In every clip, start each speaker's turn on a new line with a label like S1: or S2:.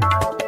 S1: you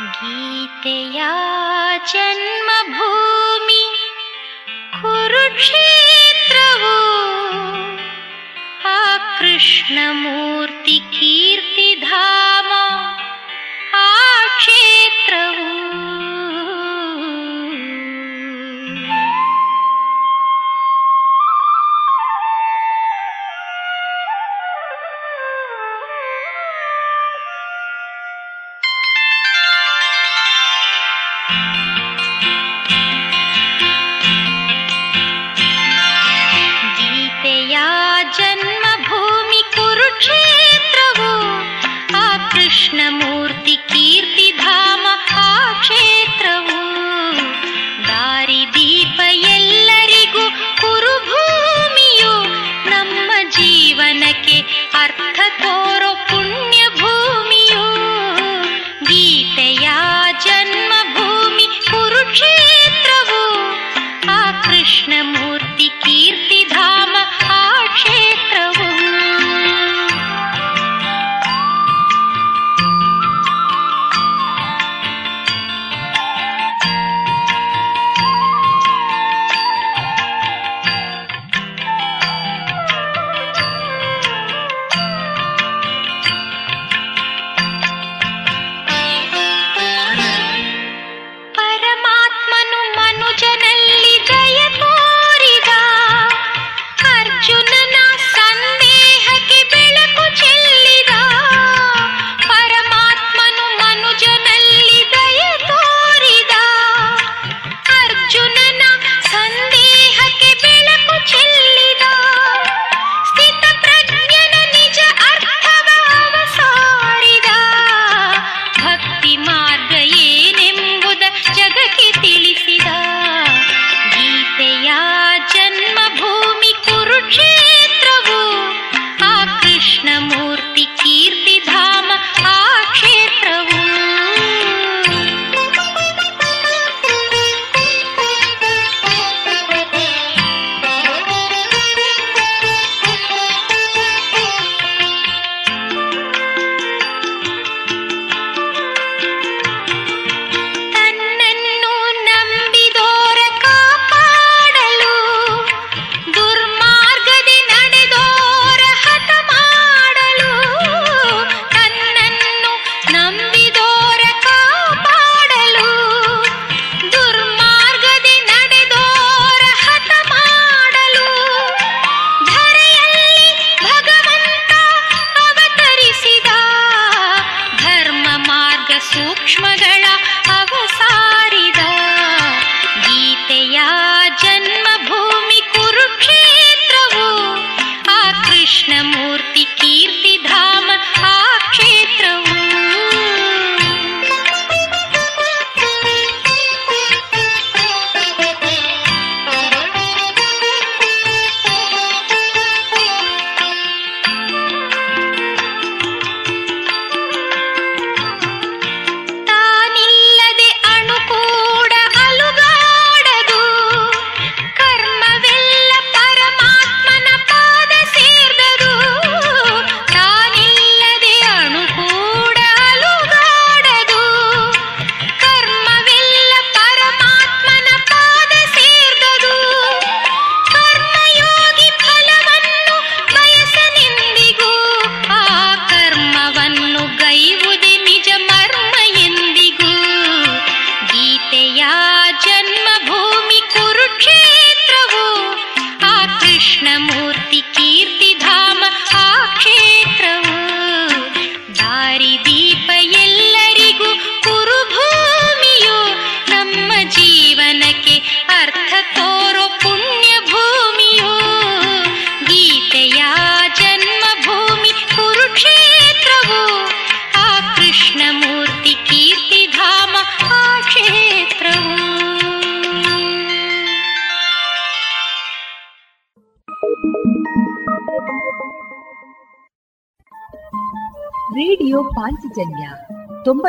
S2: गीतया जन्मभूमि कुरुक्षेत्रवो। कुरुक्षीत्रवो आ कृष्णमूर्तिकीर्ति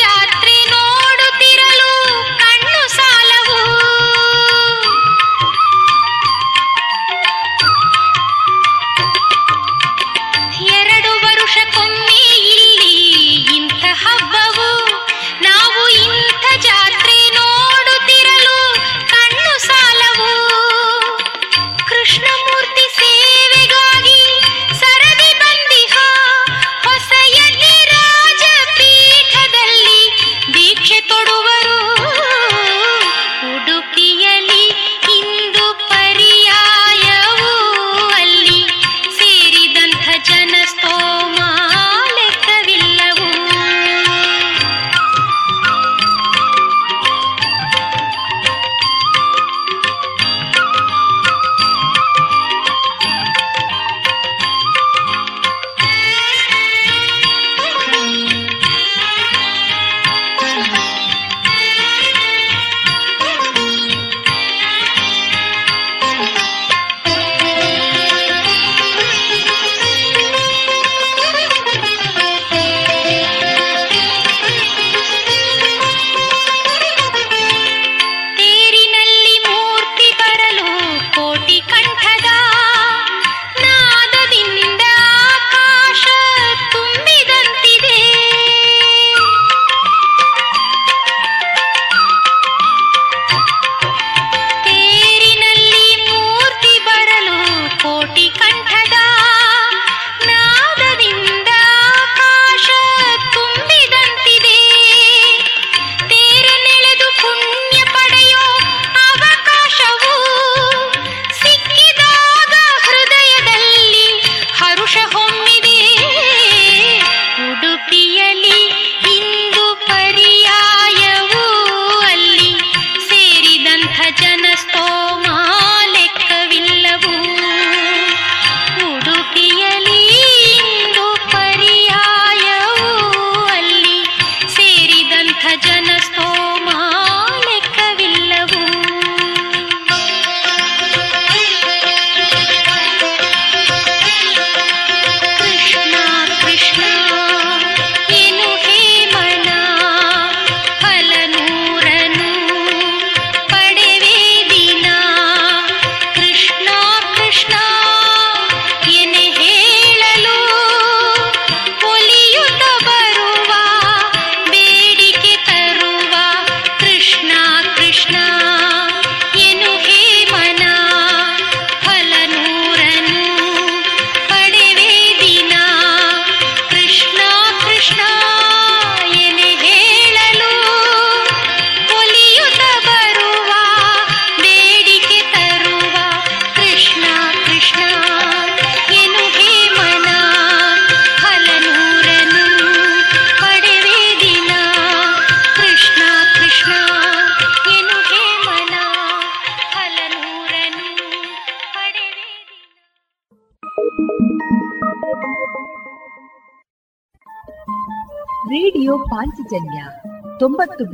S2: जाती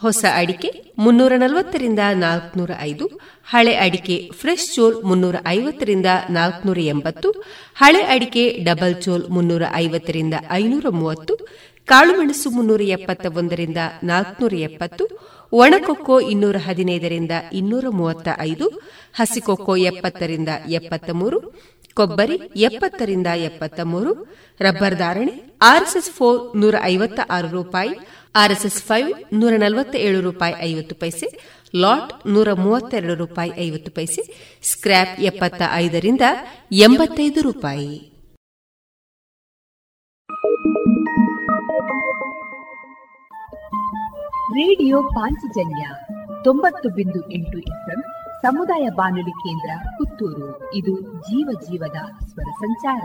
S3: ಹೊಸ ಅಡಿಕೆ ಮುನ್ನೂರ ನಲವತ್ತರಿಂದ ನಾಲ್ಕನೂರ ಐದು, ಹಳೆ ಅಡಿಕೆ ಫ್ರೆಶ್ ಚೋಲ್ ಮುನ್ನೂರ ಐವತ್ತರಿಂದ ನಾಲ್ಕನೂರ ಎಂಬತ್ತು, ಹಳೆ ಅಡಿಕೆ ಡಬಲ್ ಚೋಲ್ ಮುನ್ನೂರ ಐವತ್ತರಿಂದ ಐನೂರ ಮೂವತ್ತು, ಕಾಳುಮೆಣಸು ಮುನ್ನೂರ ಎಪ್ಪತ್ತ ಒಂದರಿಂದ ನಾಲ್ಕನೂರ ಎಪ್ಪತ್ತು, ಒಣಕೊಕ್ಕೋ ಇನ್ನೂರ ಹದಿನೈದರಿಂದ ಇನ್ನೂರ ಮೂವತ್ತ ಐದು, ಹಸಿಕೊಕ್ಕೋ ಎಪ್ಪತ್ತರಿಂದ ಎಪ್ಪತ್ತ ಮೂರು, ಕೊಬ್ಬರಿ ಎಪ್ಪತ್ತರಿಂದ ಎಪ್ಪತ್ತ ಮೂರು, ರಬ್ಬರ್ ಧಾರಣೆ ಆರ್ಎಸ್ಎಸ್ ಫೋರ್ ನೂರ ಐವತ್ತ ಆರು ರೂಪಾಯಿ ಆರ್ಎಸ್ಎಸ್ ಫೈವ್ ನೂರ ನಲವತ್ತ ಏಳು ರೂಪಾಯಿ ಐವತ್ತು ಪೈಸೆ, ಲಾಟ್ ನೂರ ಮೂವತ್ತೆರಡು ರೂಪಾಯಿ ಐವತ್ತು ಪೈಸೆ, ಸ್ಕ್ರ್ಯಾಪ್ ಎಪ್ಪತ್ತ ಐದರಿಂದ ಎಂಬತ್ತೈದು ರೂಪಾಯಿ.
S2: ರೇಡಿಯೋ ಪಾಂಚಜನ್ಯ ತೊಂಬತ್ತು ಬಿಂದು ಎಂಟು ಎಫ್ಎಂ ಸಮುದಾಯ ಬಾನುಲಿ ಕೇಂದ್ರ ಪುತ್ತೂರು. ಇದು ಜೀವ ಜೀವದ ಸ್ವರ ಸಂಚಾರ.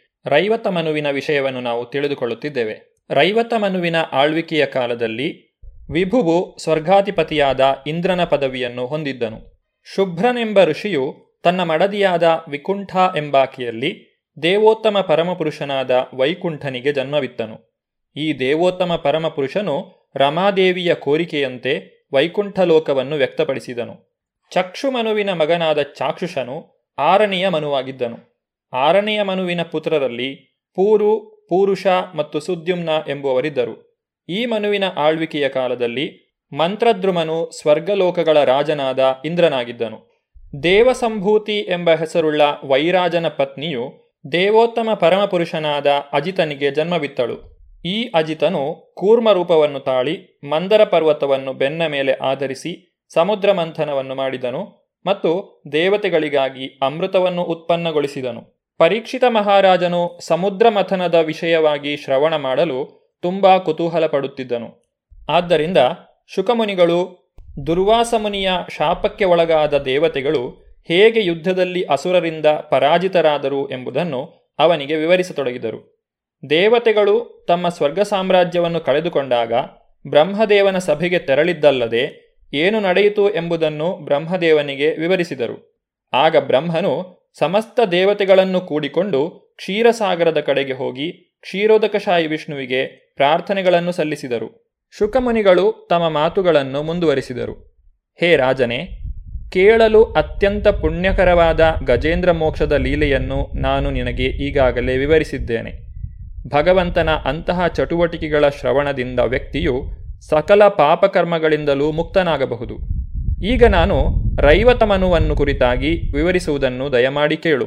S4: ರೈವತ ಮನುವಿನ ವಿಷಯವನ್ನು ನಾವು ತಿಳಿದುಕೊಳ್ಳುತ್ತಿದ್ದೇವೆ. ರೈವತ ಮನುವಿನ ಆಳ್ವಿಕೆಯ ಕಾಲದಲ್ಲಿ ವಿಭುವು ಸ್ವರ್ಗಾಧಿಪತಿಯಾದ ಇಂದ್ರನ ಪದವಿಯನ್ನು ಹೊಂದಿದ್ದನು. ಶುಭ್ರನೆಂಬ ಋಷಿಯು ತನ್ನ ಮಡದಿಯಾದ ವಿಕುಂಠ ಎಂಬಾಕಿಯಲ್ಲಿ ದೇವೋತ್ತಮ ಪರಮಪುರುಷನಾದ ವೈಕುಂಠನಿಗೆ ಜನ್ಮವಿತ್ತನು. ಈ ದೇವೋತ್ತಮ ಪರಮಪುರುಷನು ರಮಾದೇವಿಯ ಕೋರಿಕೆಯಂತೆ ವೈಕುಂಠ ಲೋಕವನ್ನು ವ್ಯಕ್ತಪಡಿಸಿದನು. ಚಕ್ಷುಮನುವಿನ ಮಗನಾದ ಚಾಕ್ಷುಷನು ಆರನೆಯ ಮನುವಾಗಿದ್ದನು. ಆರನೆಯ ಮನುವಿನ ಪುತ್ರರಲ್ಲಿ ಪೂರು, ಪೂರುಷ ಮತ್ತು ಸುದ್ಯುಮ್ನ ಎಂಬುವರಿದ್ದರು. ಈ ಮನುವಿನ ಆಳ್ವಿಕೆಯ ಕಾಲದಲ್ಲಿ ಮಂತ್ರದ್ರುಮನು ಸ್ವರ್ಗಲೋಕಗಳ ರಾಜನಾದ ಇಂದ್ರನಾಗಿದ್ದನು. ದೇವಸಂಭೂತಿ ಎಂಬ ಹೆಸರುಳ್ಳ ವೈರಾಜನ ಪತ್ನಿಯು ದೇವೋತ್ತಮ ಪರಮಪುರುಷನಾದ ಅಜಿತನಿಗೆ ಜನ್ಮವಿತ್ತಳು. ಈ ಅಜಿತನು ಕೂರ್ಮ ರೂಪವನ್ನು ತಾಳಿ ಮಂದರ ಪರ್ವತವನ್ನು ಬೆನ್ನ ಮೇಲೆ ಆಧರಿಸಿ ಸಮುದ್ರ ಮಂಥನವನ್ನು ಮಾಡಿದನು ಮತ್ತು ದೇವತೆಗಳಿಗಾಗಿ ಅಮೃತವನ್ನು ಉತ್ಪನ್ನಗೊಳಿಸಿದನು. ಪರೀಕ್ಷಿತ ಮಹಾರಾಜನು ಸಮುದ್ರ ಮಥನದ ವಿಷಯವಾಗಿ ಶ್ರವಣ ಮಾಡಲು ತುಂಬಾ ಕುತೂಹಲ ಪಡುತ್ತಿದ್ದನು ಆದ್ದರಿಂದ ಶುಕಮುನಿಗಳು ದುರ್ವಾಸಮುನಿಯ ಶಾಪಕ್ಕೆ ಒಳಗಾದ ದೇವತೆಗಳು ಹೇಗೆ ಯುದ್ಧದಲ್ಲಿ ಅಸುರರಿಂದ ಪರಾಜಿತರಾದರು ಎಂಬುದನ್ನು ಅವನಿಗೆ ವಿವರಿಸತೊಡಗಿದರು. ದೇವತೆಗಳು ತಮ್ಮ ಸ್ವರ್ಗ ಸಾಮ್ರಾಜ್ಯವನ್ನು ಕಳೆದುಕೊಂಡಾಗ ಬ್ರಹ್ಮದೇವನ ಸಭೆಗೆ ತೆರಳಿದ್ದಲ್ಲದೆ ಏನು ನಡೆಯಿತು ಎಂಬುದನ್ನು ಬ್ರಹ್ಮದೇವನಿಗೆ ವಿವರಿಸಿದರು. ಆಗ ಬ್ರಹ್ಮನು ಸಮಸ್ತ ದೇವತೆಗಳನ್ನು ಕೂಡಿಕೊಂಡು ಕ್ಷೀರಸಾಗರದ ಕಡೆಗೆ ಹೋಗಿ ಕ್ಷೀರೋದಕಶಾಹಿ ವಿಷ್ಣುವಿಗೆ ಪ್ರಾರ್ಥನೆಗಳನ್ನು ಸಲ್ಲಿಸಿದರು. ಶುಕಮುನಿಗಳು ತಮ್ಮ ಮಾತುಗಳನ್ನು ಮುಂದುವರಿಸಿದರು. ಹೇ ರಾಜನೇ, ಕೇಳಲು ಅತ್ಯಂತ ಪುಣ್ಯಕರವಾದ ಗಜೇಂದ್ರ ಮೋಕ್ಷದ ಲೀಲೆಯನ್ನು ನಾನು ನಿನಗೆ ಈಗಾಗಲೇ ವಿವರಿಸಿದ್ದೇನೆ. ಭಗವಂತನ ಅಂತಹ ಚಟುವಟಿಕೆಗಳ ಶ್ರವಣದಿಂದ ವ್ಯಕ್ತಿಯು ಸಕಲ ಪಾಪಕರ್ಮಗಳಿಂದಲೂ ಮುಕ್ತನಾಗಬಹುದು. ಈಗ ನಾನು ರೈವತ ಮನುವನ್ನು ಕುರಿತಾಗಿ ವಿವರಿಸುವುದನ್ನು ದಯಮಾಡಿ ಕೇಳು.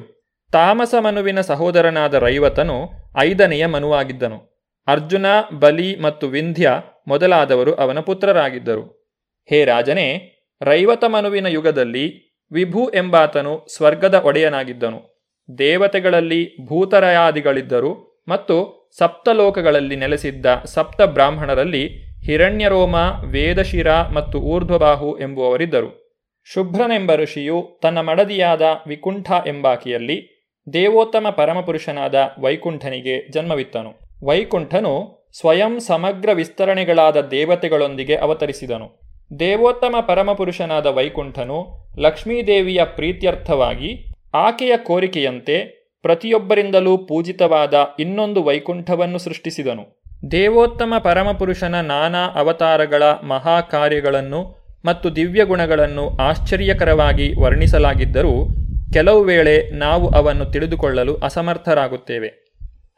S4: ತಾಮಸ ಮನುವಿನ ಸಹೋದರನಾದ ರೈವತನು ಐದನೆಯ ಮನುವಾಗಿದ್ದನು. ಅರ್ಜುನ, ಬಲಿ ಮತ್ತು ವಿಂಧ್ಯ ಮೊದಲಾದವರು ಅವನ ಪುತ್ರರಾಗಿದ್ದರು. ಹೇ ರಾಜನೇ, ರೈವತ ಮನುವಿನ ಯುಗದಲ್ಲಿ ವಿಭು ಎಂಬಾತನು ಸ್ವರ್ಗದ ಒಡೆಯನಾಗಿದ್ದನು. ದೇವತೆಗಳಲ್ಲಿ ಭೂತರಯಾದಿಗಳಿದ್ದರು ಮತ್ತು ಸಪ್ತಲೋಕಗಳಲ್ಲಿ ನೆಲೆಸಿದ್ದ ಸಪ್ತ ಬ್ರಾಹ್ಮಣರಲ್ಲಿ ಹಿರಣ್ಯರೋಮ, ವೇದಶಿರ ಮತ್ತು ಊರ್ಧ್ವಬಾಹು ಎಂಬುವವರಿದ್ದರು. ಶುಭ್ರನೆಂಬ ಋಷಿಯು ತನ್ನ ಮಡದಿಯಾದ ವಿಕುಂಠ ಎಂಬಾಕಿಯಲ್ಲಿ ದೇವೋತ್ತಮ ಪರಮಪುರುಷನಾದ ವೈಕುಂಠನಿಗೆ ಜನ್ಮವಿತ್ತನು. ವೈಕುಂಠನು ಸ್ವಯಂ ಸಮಗ್ರ ವಿಸ್ತರಣೆಗಳಾದ ದೇವತೆಗಳೊಂದಿಗೆ ಅವತರಿಸಿದನು. ದೇವೋತ್ತಮ ಪರಮಪುರುಷನಾದ ವೈಕುಂಠನು ಲಕ್ಷ್ಮೀದೇವಿಯ ಪ್ರೀತ್ಯರ್ಥವಾಗಿ ಆಕೆಯ ಕೋರಿಕೆಯಂತೆ ಪ್ರತಿಯೊಬ್ಬರಿಂದಲೂ ಪೂಜಿತವಾದ ಇನ್ನೊಂದು ವೈಕುಂಠವನ್ನು ಸೃಷ್ಟಿಸಿದನು. ದೇವೋತ್ತಮ ಪರಮಪುರುಷನ ನಾನಾ ಅವತಾರಗಳ ಮಹಾ ಕಾರ್ಯಗಳನ್ನು ಮತ್ತು ದಿವ್ಯ ಗುಣಗಳನ್ನು ಆಶ್ಚರ್ಯಕರವಾಗಿ ವರ್ಣಿಸಲಾಗಿದ್ದರೂ ಕೆಲವು ವೇಳೆ ನಾವು ಅವನ್ನು ತಿಳಿದುಕೊಳ್ಳಲು ಅಸಮರ್ಥರಾಗುತ್ತೇವೆ.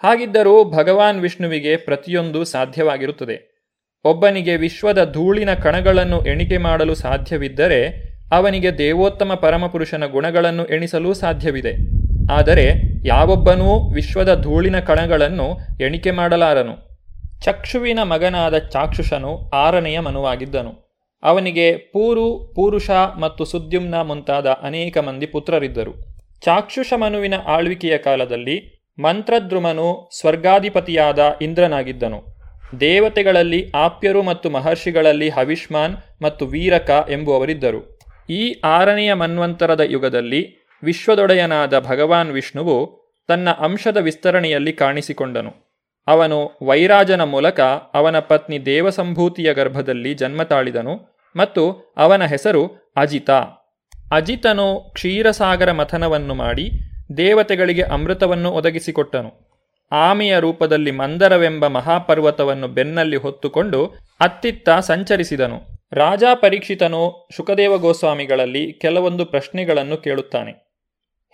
S4: ಹಾಗಿದ್ದರೂ ಭಗವಾನ್ ವಿಷ್ಣುವಿಗೆ ಪ್ರತಿಯೊಂದು ಸಾಧ್ಯವಾಗಿರುತ್ತದೆ. ಒಬ್ಬನಿಗೆ ವಿಶ್ವದ ಧೂಳಿನ ಕಣಗಳನ್ನು ಎಣಿಕೆ ಮಾಡಲು ಸಾಧ್ಯವಿದ್ದರೆ ಅವನಿಗೆ ದೇವೋತ್ತಮ ಪರಮಪುರುಷನ ಗುಣಗಳನ್ನು ಎಣಿಸಲು ಸಾಧ್ಯವಿದೆ. ಆದರೆ ಯಾವೊಬ್ಬನೂ ವಿಶ್ವದ ಧೂಳಿನ ಕಣಗಳನ್ನು ಎಣಿಕೆ ಮಾಡಲಾರನು. ಚಕ್ಷುವಿನ ಮಗನಾದ ಚಾಕ್ಷುಷನು ಆರನೆಯ ಮನುವಾಗಿದ್ದನು. ಅವನಿಗೆ ಪೂರು, ಪೂರುಷ ಮತ್ತು ಸುದ್ಯುಮ್ನ ಮುಂತಾದ ಅನೇಕ ಮಂದಿ ಪುತ್ರರಿದ್ದರು. ಚಾಕ್ಷುಷ ಮನುವಿನ ಆಳ್ವಿಕೆಯ ಕಾಲದಲ್ಲಿ ಮಂತ್ರದ್ರುಮನು ಸ್ವರ್ಗಾಧಿಪತಿಯಾದ ಇಂದ್ರನಾಗಿದ್ದನು. ದೇವತೆಗಳಲ್ಲಿ ಆಪ್ಯರು ಮತ್ತು ಮಹರ್ಷಿಗಳಲ್ಲಿ ಹವಿಷ್ಮಾನ್ ಮತ್ತು ವೀರಕ ಎಂಬುವವರಿದ್ದರು. ಈ ಆರನೆಯ ಮನ್ವಂತರದ ಯುಗದಲ್ಲಿ ವಿಶ್ವದೊಡೆಯನಾದ ಭಗವಾನ್ ವಿಷ್ಣುವು ತನ್ನ ಅಂಶದ ವಿಸ್ತರಣೆಯಲ್ಲಿ ಕಾಣಿಸಿಕೊಂಡನು. ಅವನು ವೈರಾಜನ ಮೂಲಕ ಅವನ ಪತ್ನಿ ದೇವಸಂಭೂತಿಯ ಗರ್ಭದಲ್ಲಿ ಜನ್ಮ ತಾಳಿದನು ಮತ್ತು ಅವನ ಹೆಸರು ಅಜಿತ. ಅಜಿತನು ಕ್ಷೀರಸಾಗರ ಮಥನವನ್ನು ಮಾಡಿ ದೇವತೆಗಳಿಗೆ ಅಮೃತವನ್ನು ಒದಗಿಸಿಕೊಟ್ಟನು. ಆಮೆಯ ರೂಪದಲ್ಲಿ ಮಂದರವೆಂಬ ಮಹಾಪರ್ವತವನ್ನು ಬೆನ್ನಲ್ಲಿ ಹೊತ್ತುಕೊಂಡು ಅತ್ತಿತ್ತ ಸಂಚರಿಸಿದನು. ರಾಜಾ ಪರೀಕ್ಷಿತನು ಶುಕದೇವ ಗೋಸ್ವಾಮಿಗಳಲ್ಲಿ ಕೆಲವೊಂದು ಪ್ರಶ್ನೆಗಳನ್ನು ಕೇಳುತ್ತಾನೆ.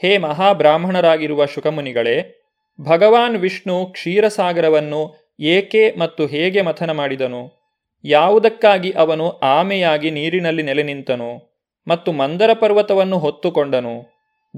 S4: ಹೇ ಮಹಾಬ್ರಾಹ್ಮಣರಾಗಿರುವ ಶುಕಮುನಿಗಳೇ ಭಗವಾನ್ ವಿಷ್ಣು ಕ್ಷೀರಸಾಗರವನ್ನು ಏಕೆ ಮತ್ತು ಹೇಗೆ ಮಥನ ಮಾಡಿದನು? ಯಾವುದಕ್ಕಾಗಿ ಅವನು ಆಮೆಯಾಗಿ ನೀರಿನಲ್ಲಿ ನೆಲೆ ನಿಂತನು ಮತ್ತು ಮಂದರ ಪರ್ವತವನ್ನು ಹೊತ್ತುಕೊಂಡನು?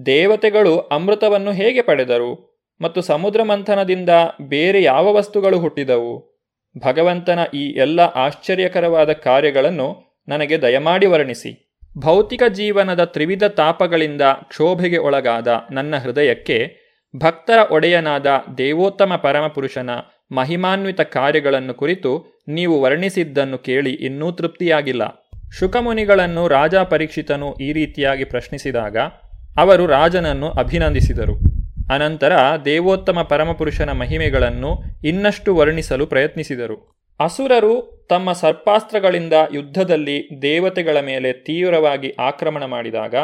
S4: ದೇವತೆಗಳು ಅಮೃತವನ್ನು ಹೇಗೆ ಪಡೆದರು ಮತ್ತು ಸಮುದ್ರ ಮಂಥನದಿಂದ ಬೇರೆ ಯಾವ ವಸ್ತುಗಳು ಹುಟ್ಟಿದವು? ಭಗವಂತನ ಈ ಎಲ್ಲ ಆಶ್ಚರ್ಯಕರವಾದ ಕಾರ್ಯಗಳನ್ನು ನನಗೆ ದಯಮಾಡಿ ವರ್ಣಿಸಿ. ಭೌತಿಕ ಜೀವನದ ತ್ರಿವಿಧ ತಾಪಗಳಿಂದ ಕ್ಷೋಭೆಗೆ ಒಳಗಾದ ನನ್ನ ಹೃದಯಕ್ಕೆ ಭಕ್ತರ ಒಡೆಯನಾದ ದೇವೋತ್ತಮ ಪರಮಪುರುಷನ ಮಹಿಮಾನ್ವಿತ ಕಾರ್ಯಗಳನ್ನು ಕುರಿತು ನೀವು ವರ್ಣಿಸಿದ್ದನ್ನು ಕೇಳಿ ಇನ್ನೂ ತೃಪ್ತಿಯಾಗಿಲ್ಲ. ಶುಕಮುನಿಗಳನ್ನು ರಾಜ ಪರೀಕ್ಷಿತನು ಈ ರೀತಿಯಾಗಿ ಪ್ರಶ್ನಿಸಿದಾಗ ಅವರು ರಾಜನನ್ನು ಅಭಿನಂದಿಸಿದರು. ಅನಂತರ ದೇವೋತ್ತಮ ಪರಮಪುರುಷನ ಮಹಿಮೆಗಳನ್ನು ಇನ್ನಷ್ಟು ವರ್ಣಿಸಲು ಪ್ರಯತ್ನಿಸಿದರು. ಅಸುರರು ತಮ್ಮ ಸರ್ಪಾಸ್ತ್ರಗಳಿಂದ ಯುದ್ಧದಲ್ಲಿ ದೇವತೆಗಳ ಮೇಲೆ ತೀವ್ರವಾಗಿ ಆಕ್ರಮಣ ಮಾಡಿದಾಗ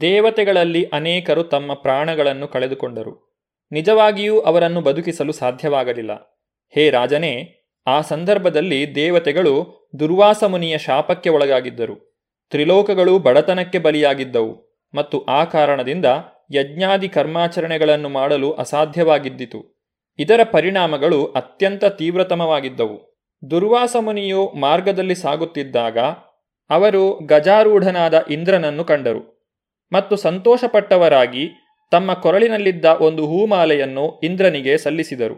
S4: ದೇವತೆಗಳಲ್ಲಿ ಅನೇಕರು ತಮ್ಮ ಪ್ರಾಣಗಳನ್ನು ಕಳೆದುಕೊಂಡರು. ನಿಜವಾಗಿಯೂ ಅವರನ್ನು ಬದುಕಿಸಲು ಸಾಧ್ಯವಾಗಲಿಲ್ಲ. ಹೇ ರಾಜನೇ, ಆ ಸಂದರ್ಭದಲ್ಲಿ ದೇವತೆಗಳು ದುರ್ವಾಸ ಮುನಿಯ ಶಾಪಕ್ಕೆ ಒಳಗಾಗಿದ್ದರು. ತ್ರಿಲೋಕಗಳು ಬಡತನಕ್ಕೆ ಬಲಿಯಾಗಿದ್ದವು ಮತ್ತು ಆ ಕಾರಣದಿಂದ ಯಜ್ಞಾದಿ ಕರ್ಮಾಚರಣೆಗಳನ್ನು ಮಾಡಲು ಅಸಾಧ್ಯವಾಗಿದ್ದಿತು. ಇದರ ಪರಿಣಾಮಗಳು ಅತ್ಯಂತ ತೀವ್ರತಮವಾಗಿದ್ದವು. ದುರ್ವಾಸ ಮುನಿಯು ಮಾರ್ಗದಲ್ಲಿ ಸಾಗುತ್ತಿದ್ದಾಗ ಅವರು ಗಜಾರೂಢನಾದ ಇಂದ್ರನನ್ನು ಕಂಡರು ಮತ್ತು ಸಂತೋಷಪಟ್ಟವರಾಗಿ ತಮ್ಮ ಕೊರಳಿನಲ್ಲಿದ್ದ ಒಂದು ಹೂಮಾಲೆಯನ್ನು ಇಂದ್ರನಿಗೆ ಸಲ್ಲಿಸಿದರು.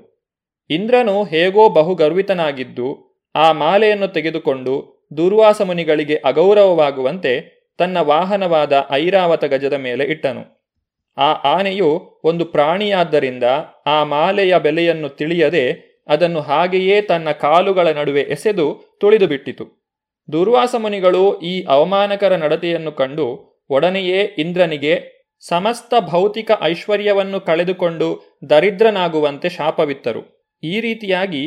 S4: ಇಂದ್ರನು ಹೇಗೋ ಬಹುಗರ್ವಿತನಾಗಿದ್ದು, ಆ ಮಾಲೆಯನ್ನು ತೆಗೆದುಕೊಂಡು ದುರ್ವಾಸ ಮುನಿಗಳಿಗೆ ಅಗೌರವವಾಗುವಂತೆ ತನ್ನ ವಾಹನವಾದ ಐರಾವತ ಗಜದ ಮೇಲೆ ಇಟ್ಟನು. ಆ ಆನೆಯು ಒಂದು ಪ್ರಾಣಿಯಾದ್ದರಿಂದ ಆ ಮಾಲೆಯ ಬೆಲೆಯನ್ನು ತಿಳಿಯದೆ ಅದನ್ನು ಹಾಗೆಯೇ ತನ್ನ ಕಾಲುಗಳ ನಡುವೆ ಎಸೆದು ತುಳಿದು ಬಿಟ್ಟಿತು ದುರ್ವಾಸ ಮುನಿಗಳು ಈ ಅವಮಾನಕರ ನಡತೆಯನ್ನು ಕಂಡು ಒಡನೆಯೇ ಇಂದ್ರನಿಗೆ ಸಮಸ್ತ ಭೌತಿಕ ಐಶ್ವರ್ಯವನ್ನು ಕಳೆದುಕೊಂಡು ದರಿದ್ರನಾಗುವಂತೆ ಶಾಪವಿತ್ತರು. ಈ ರೀತಿಯಾಗಿ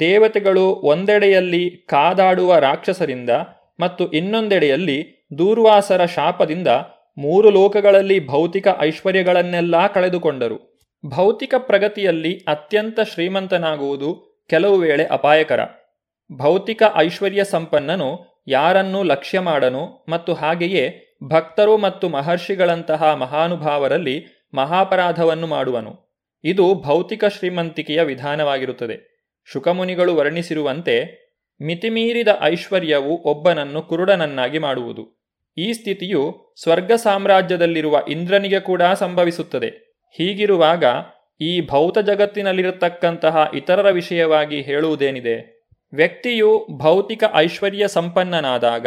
S4: ದೇವತೆಗಳು ಒಂದೆಡೆಯಲ್ಲಿ ಕಾದಾಡುವ ರಾಕ್ಷಸರಿಂದ ಮತ್ತು ಇನ್ನೊಂದೆಡೆಯಲ್ಲಿ ದೂರ್ವಾಸರ ಶಾಪದಿಂದ ಮೂರು ಲೋಕಗಳಲ್ಲಿ ಭೌತಿಕ ಐಶ್ವರ್ಯಗಳನ್ನೆಲ್ಲ ಕಳೆದುಕೊಂಡರು. ಭೌತಿಕ ಪ್ರಗತಿಯಲ್ಲಿ ಅತ್ಯಂತ ಶ್ರೀಮಂತನಾಗುವುದು ಕೆಲವು ವೇಳೆ ಅಪಾಯಕರ. ಭೌತಿಕ ಐಶ್ವರ್ಯ ಸಂಪನ್ನನು ಯಾರನ್ನೂ ಲಕ್ಷ್ಯ ಮಾಡನು ಮತ್ತು ಹಾಗೆಯೇ ಭಕ್ತರು ಮತ್ತು ಮಹರ್ಷಿಗಳಂತಹ ಮಹಾನುಭಾವರಲ್ಲಿ ಮಹಾಪರಾಧವನ್ನು ಮಾಡುವನು. ಇದು ಭೌತಿಕ ಶ್ರೀಮಂತಿಕೆಯ ವಿಧಾನವಾಗಿರುತ್ತದೆ. ಶುಕಮುನಿಗಳು ವರ್ಣಿಸಿರುವಂತೆ ಮಿತಿಮೀರಿದ ಐಶ್ವರ್ಯವು ಒಬ್ಬನನ್ನು ಕುರುಡನನ್ನಾಗಿ ಮಾಡುವುದು. ಈ ಸ್ಥಿತಿಯು ಸ್ವರ್ಗ ಸಾಮ್ರಾಜ್ಯದಲ್ಲಿರುವ ಇಂದ್ರನಿಗೆ ಕೂಡ ಸಂಭವಿಸುತ್ತದೆ. ಹೀಗಿರುವಾಗ ಈ ಭೌತ ಜಗತ್ತಿನಲ್ಲಿರತಕ್ಕಂತಹ ಇತರರ ವಿಷಯವಾಗಿ ಹೇಳುವುದೇನಿದೆ? ವ್ಯಕ್ತಿಯು ಭೌತಿಕ ಐಶ್ವರ್ಯ ಸಂಪನ್ನನಾದಾಗ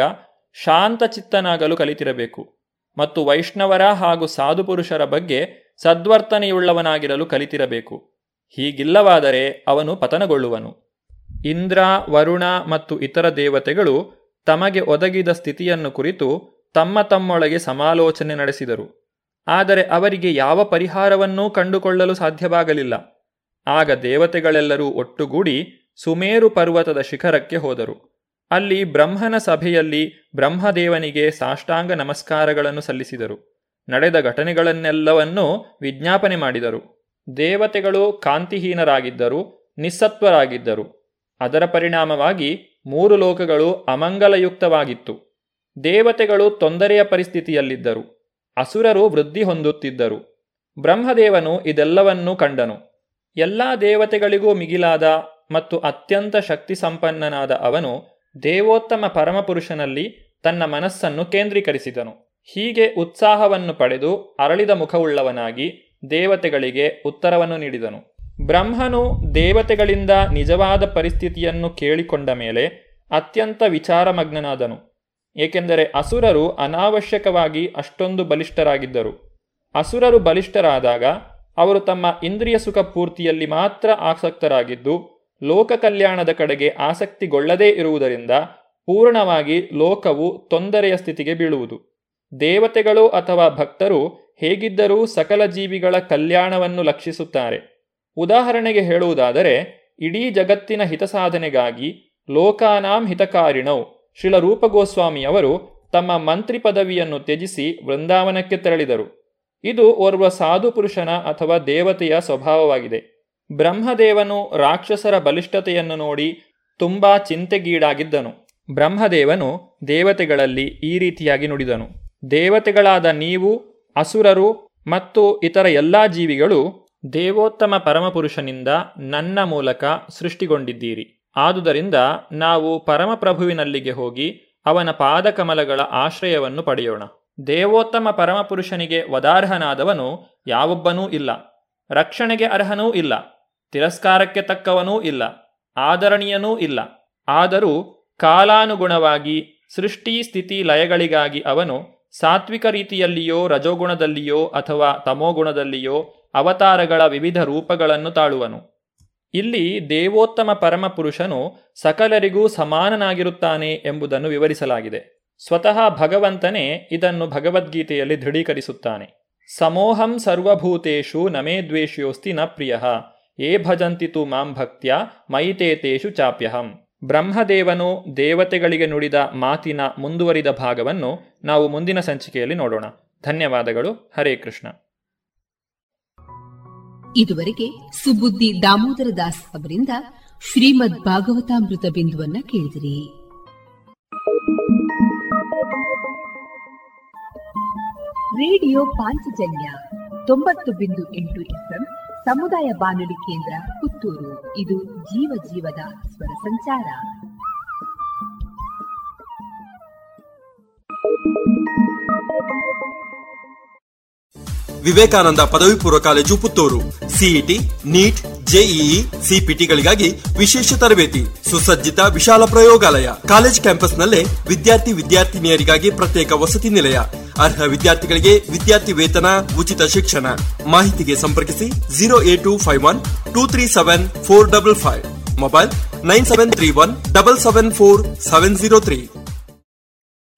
S4: ಶಾಂತ ಚಿತ್ತನಾಗಲು ಕಲಿತಿರಬೇಕು ಮತ್ತು ವೈಷ್ಣವರ ಹಾಗೂ ಸಾಧುಪುರುಷರ ಬಗ್ಗೆ ಸದ್ವರ್ತನೆಯುಳ್ಳವನಾಗಿರಲು ಕಲಿತಿರಬೇಕು. ಹೀಗಿಲ್ಲವಾದರೆ ಅವನು ಪತನಗೊಳ್ಳುವನು. ಇಂದ್ರ, ವರುಣ ಮತ್ತು ಇತರ ದೇವತೆಗಳು ತಮಗೆ ಒದಗಿದ ಸ್ಥಿತಿಯನ್ನು ಕುರಿತು ತಮ್ಮ ತಮ್ಮೊಳಗೆ ಸಮಾಲೋಚನೆ ನಡೆಸಿದರು. ಆದರೆ ಅವರಿಗೆ ಯಾವ ಪರಿಹಾರವನ್ನೂ ಕಂಡುಕೊಳ್ಳಲು ಸಾಧ್ಯವಾಗಲಿಲ್ಲ. ಆಗ ದೇವತೆಗಳೆಲ್ಲರೂ ಒಟ್ಟುಗೂಡಿ ಸುಮೇರು ಪರ್ವತದ ಶಿಖರಕ್ಕೆ ಹೋದರು. ಅಲ್ಲಿ ಬ್ರಹ್ಮನ ಸಭೆಯಲ್ಲಿ ಬ್ರಹ್ಮದೇವನಿಗೆ ಸಾಷ್ಟಾಂಗ ನಮಸ್ಕಾರಗಳನ್ನು ಸಲ್ಲಿಸಿದರು. ನಡೆದ ಘಟನೆಗಳನ್ನೆಲ್ಲವನ್ನೂ ವಿಜ್ಞಾಪನೆ ಮಾಡಿದರು. ದೇವತೆಗಳು ಕಾಂತಿಹೀನರಾಗಿದ್ದರು, ನಿಸ್ಸತ್ವರಾಗಿದ್ದರು. ಅದರ ಪರಿಣಾಮವಾಗಿ ಮೂರು ಲೋಕಗಳು ಅಮಂಗಲಯುಕ್ತವಾಗಿತ್ತು. ದೇವತೆಗಳು ತೊಂದರೆಯ ಪರಿಸ್ಥಿತಿಯಲ್ಲಿದ್ದರು. ಅಸುರರು ವೃದ್ಧಿ ಹೊಂದುತ್ತಿದ್ದರು. ಬ್ರಹ್ಮದೇವನು ಇದೆಲ್ಲವನ್ನೂ ಕಂಡನು. ಎಲ್ಲ ದೇವತೆಗಳಿಗೂ ಮಿಗಿಲಾದ ಮತ್ತು ಅತ್ಯಂತ ಶಕ್ತಿ ಸಂಪನ್ನನಾದ ಅವನು ದೇವೋತ್ತಮ ಪರಮಪುರುಷನಲ್ಲಿ ತನ್ನ ಮನಸ್ಸನ್ನು ಕೇಂದ್ರೀಕರಿಸಿದನು. ಹೀಗೆ ಉತ್ಸಾಹವನ್ನು ಪಡೆದು ಅರಳಿದ ಮುಖವುಳ್ಳವನಾಗಿ ದೇವತೆಗಳಿಗೆ ಉತ್ತರವನ್ನು ನೀಡಿದನು. ಬ್ರಹ್ಮನು ದೇವತೆಗಳಿಂದ ನಿಜವಾದ ಪರಿಸ್ಥಿತಿಯನ್ನು ಕೇಳಿಕೊಂಡ ಮೇಲೆ ಅತ್ಯಂತ ವಿಚಾರಮಗ್ನನಾದನು. ಏಕೆಂದರೆ ಅಸುರರು ಅನಾವಶ್ಯಕವಾಗಿ ಅಷ್ಟೊಂದು ಬಲಿಷ್ಠರಾಗಿದ್ದರು. ಅಸುರರು ಬಲಿಷ್ಠರಾದಾಗ ಅವರು ತಮ್ಮ ಇಂದ್ರಿಯ ಸುಖ ಪೂರ್ತಿಯಲ್ಲಿ ಮಾತ್ರ ಆಸಕ್ತರಾಗಿದ್ದು ಲೋಕ ಕಲ್ಯಾಣದ ಕಡೆಗೆ ಆಸಕ್ತಿಗೊಳ್ಳದೇ ಇರುವುದರಿಂದ ಪೂರ್ಣವಾಗಿ ಲೋಕವು ತೊಂದರೆಯ ಸ್ಥಿತಿಗೆ ಬೀಳುವುದು. ದೇವತೆಗಳು ಅಥವಾ ಭಕ್ತರು ಹೇಗಿದ್ದರೂ ಸಕಲ ಜೀವಿಗಳ ಕಲ್ಯಾಣವನ್ನು ಲಕ್ಷಿಸುತ್ತಾರೆ. ಉದಾಹರಣೆಗೆ ಹೇಳುವುದಾದರೆ, ಇಡೀ ಜಗತ್ತಿನ ಹಿತಸಾಧನೆಗಾಗಿ ಲೋಕಾನಾಂ ಹಿತಕಾರಿಣೌ ಶಿಲ ರೂಪಗೋಸ್ವಾಮಿಯವರು ತಮ್ಮ ಮಂತ್ರಿ ಪದವಿಯನ್ನು ತ್ಯಜಿಸಿ ವೃಂದಾವನಕ್ಕೆ ತೆರಳಿದರು. ಇದು ಓರ್ವ ಸಾಧು ಪುರುಷನ ಅಥವಾ ದೇವತೆಯ ಸ್ವಭಾವವಾಗಿದೆ. ಬ್ರಹ್ಮದೇವನು ರಾಕ್ಷಸರ ಬಲಿಷ್ಠತೆಯನ್ನು ನೋಡಿ ತುಂಬಾ ಚಿಂತೆಗೀಡಾಗಿದ್ದನು. ಬ್ರಹ್ಮದೇವನು ದೇವತೆಗಳಲ್ಲಿ ಈ ರೀತಿಯಾಗಿ ನುಡಿದನು. ದೇವತೆಗಳಾದ ನೀವು, ಅಸುರರು ಮತ್ತು ಇತರ ಎಲ್ಲಾ ಜೀವಿಗಳು ದೇವೋತ್ತಮ ಪರಮಪುರುಷನಿಂದ ನನ್ನ ಮೂಲಕ ಸೃಷ್ಟಿಗೊಂಡಿದ್ದೀರಿ. ಆದುದರಿಂದ ನಾವು ಪರಮಪ್ರಭುವಿನಲ್ಲಿಗೆ ಹೋಗಿ ಅವನ ಪಾದಕಮಲಗಳ ಆಶ್ರಯವನ್ನು ಪಡೆಯೋಣ. ದೇವೋತ್ತಮ ಪರಮಪುರುಷನಿಗೆ ವದಾರ್ಹನಾದವನು ಯಾವೊಬ್ಬನೂ ಇಲ್ಲ. ರಕ್ಷಣೆಗೆ ಅರ್ಹನೂ ಇಲ್ಲ. ತಿರಸ್ಕಾರಕ್ಕೆ ತಕ್ಕವನೂ ಇಲ್ಲ, ಆದರಣೀಯನೂ ಇಲ್ಲ. ಆದರೂ ಕಾಲಾನುಗುಣವಾಗಿ ಸೃಷ್ಟಿ ಸ್ಥಿತಿ ಲಯಗಳಿಗಾಗಿ ಅವನು ಸಾತ್ವಿಕ ರೀತಿಯಲ್ಲಿಯೋ, ರಜೋಗುಣದಲ್ಲಿಯೋ ಅಥವಾ ತಮೋಗುಣದಲ್ಲಿಯೋ ಅವತಾರಗಳ ವಿವಿಧ ರೂಪಗಳನ್ನು ತಾಳುವನು. ಇಲ್ಲಿ ದೇವೋತ್ತಮ ಪರಮಪುರುಷನು ಸಕಲರಿಗೂ ಸಮಾನನಾಗಿರುತ್ತಾನೆ ಎಂಬುದನ್ನು ವಿವರಿಸಲಾಗಿದೆ. ಸ್ವತಃ ಭಗವಂತನೇ ಇದನ್ನು ಭಗವದ್ಗೀತೆಯಲ್ಲಿ ದೃಢೀಕರಿಸುತ್ತಾನೆ. ಸಮೋಹಂ ಸರ್ವಭೂತೇಷು ನಮೇ ದ್ವೇಷ್ಯೋಸ್ತಿ ನ ಪ್ರಿಯ. ಏ ಭಜಂತಿ ತು ಮಾಂ ಭಕ್ತ್ಯ ಮೈತೇತೇಷು ಚಾಪ್ಯಹಂ. ಬ್ರಹ್ಮದೇವನು ದೇವತೆಗಳಿಗೆ ನುಡಿದ ಮಾತಿನ ಮುಂದುವರಿದ ಭಾಗವನ್ನು ನಾವು ಮುಂದಿನ ಸಂಚಿಕೆಯಲ್ಲಿ ನೋಡೋಣ. ಧನ್ಯವಾದಗಳು. ಹರೇ ಕೃಷ್ಣ.
S2: ಇದುವರೆಗೆ ಸುಬುದ್ದಿ ದಾಮೋದರ ದಾಸ್ ಅವರಿಂದ ಶ್ರೀಮದ್ ಭಾಗವತಾಮೃತ ಬಿಂದುವನ್ನ ಕೇಳಿದಿರಿ. ರೇಡಿಯೋ ಪಾಂಚಜನ್ಯ ತೊಂಬತ್ತು ಬಿಂದು ಎಂಟು ಸಮುದಾಯ ಬಾನುಲಿ ಕೇಂದ್ರ ಪುತ್ತೂರು. ಇದು ಜೀವ ಜೀವದ ಸ್ವರ ಸಂಚಾರ.
S5: ವಿವೇಕಾನಂದ ಪದವಿ ಪೂರ್ವ college Puttur. CET NEET JEE ಸಿಪಿಟಿಗಳಿಗಾಗಿ ವಿಶೇಷ ತರಬೇತಿ, ಸುಸಜ್ಜಿತ ವಿಶಾಲ ಪ್ರಯೋಗಾಲಯ. ಕಾಲೇಜ್ ಕ್ಯಾಂಪಸ್ನಲ್ಲೇ ವಿದ್ಯಾರ್ಥಿ ವಿದ್ಯಾರ್ಥಿನಿಯರಿಗಾಗಿ ಪ್ರತ್ಯೇಕ ವಸತಿ ನಿಲಯ. ಅರ್ಹ ವಿದ್ಯಾರ್ಥಿಗಳಿಗೆ ವಿದ್ಯಾರ್ಥಿ ವೇತನ, ಉಚಿತ ಶಿಕ್ಷಣ. ಮಾಹಿತಿಗೆ ಸಂಪರ್ಕಿಸಿ zero eight two five one two three seven four double five mobile nine seven three one double seven four seven zero three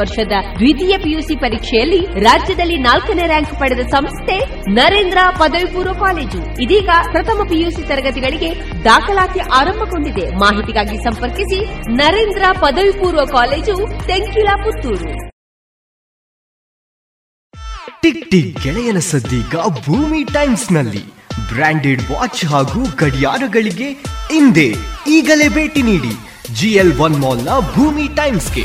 S3: ವರ್ಷದ ದ್ವಿತೀಯ ಪಿಯುಸಿ ಪರೀಕ್ಷೆಯಲ್ಲಿ ರಾಜ್ಯದಲ್ಲಿ ನಾಲ್ಕನೇ ರ್ಯಾಂಕ್ ಪಡೆದ ಸಂಸ್ಥೆ ನರೇಂದ್ರ ಪದವಿ ಪೂರ್ವ ಕಾಲೇಜು. ಇದೀಗ ಪ್ರಥಮ ಪಿಯುಸಿ ತರಗತಿಗಳಿಗೆ ದಾಖಲಾತಿ ಆರಂಭಗೊಂಡಿದೆ. ಮಾಹಿತಿಗಾಗಿ ಸಂಪರ್ಕಿಸಿ ನರೇಂದ್ರ ಪದವಿ ಪೂರ್ವ college Tenkila Puttur
S6: tick tick ಗೆಳೆಯನ ಸದ್ದೀಗ ಭೂಮಿ ಟೈಮ್ಸ್ನಲ್ಲಿ ಬ್ರಾಂಡೆಡ್ ವಾಚ್ ಹಾಗೂ ಗಡಿಯಾರಗಳಿಗೆ ಹಿಂದೆ ಈಗಲೇ ಭೇಟಿ ನೀಡಿ. ಜಿಎಲ್ ಒನ್ ಮಾಲ್ನ ಭೂಮಿ ಟೈಮ್ಸ್ಗೆ.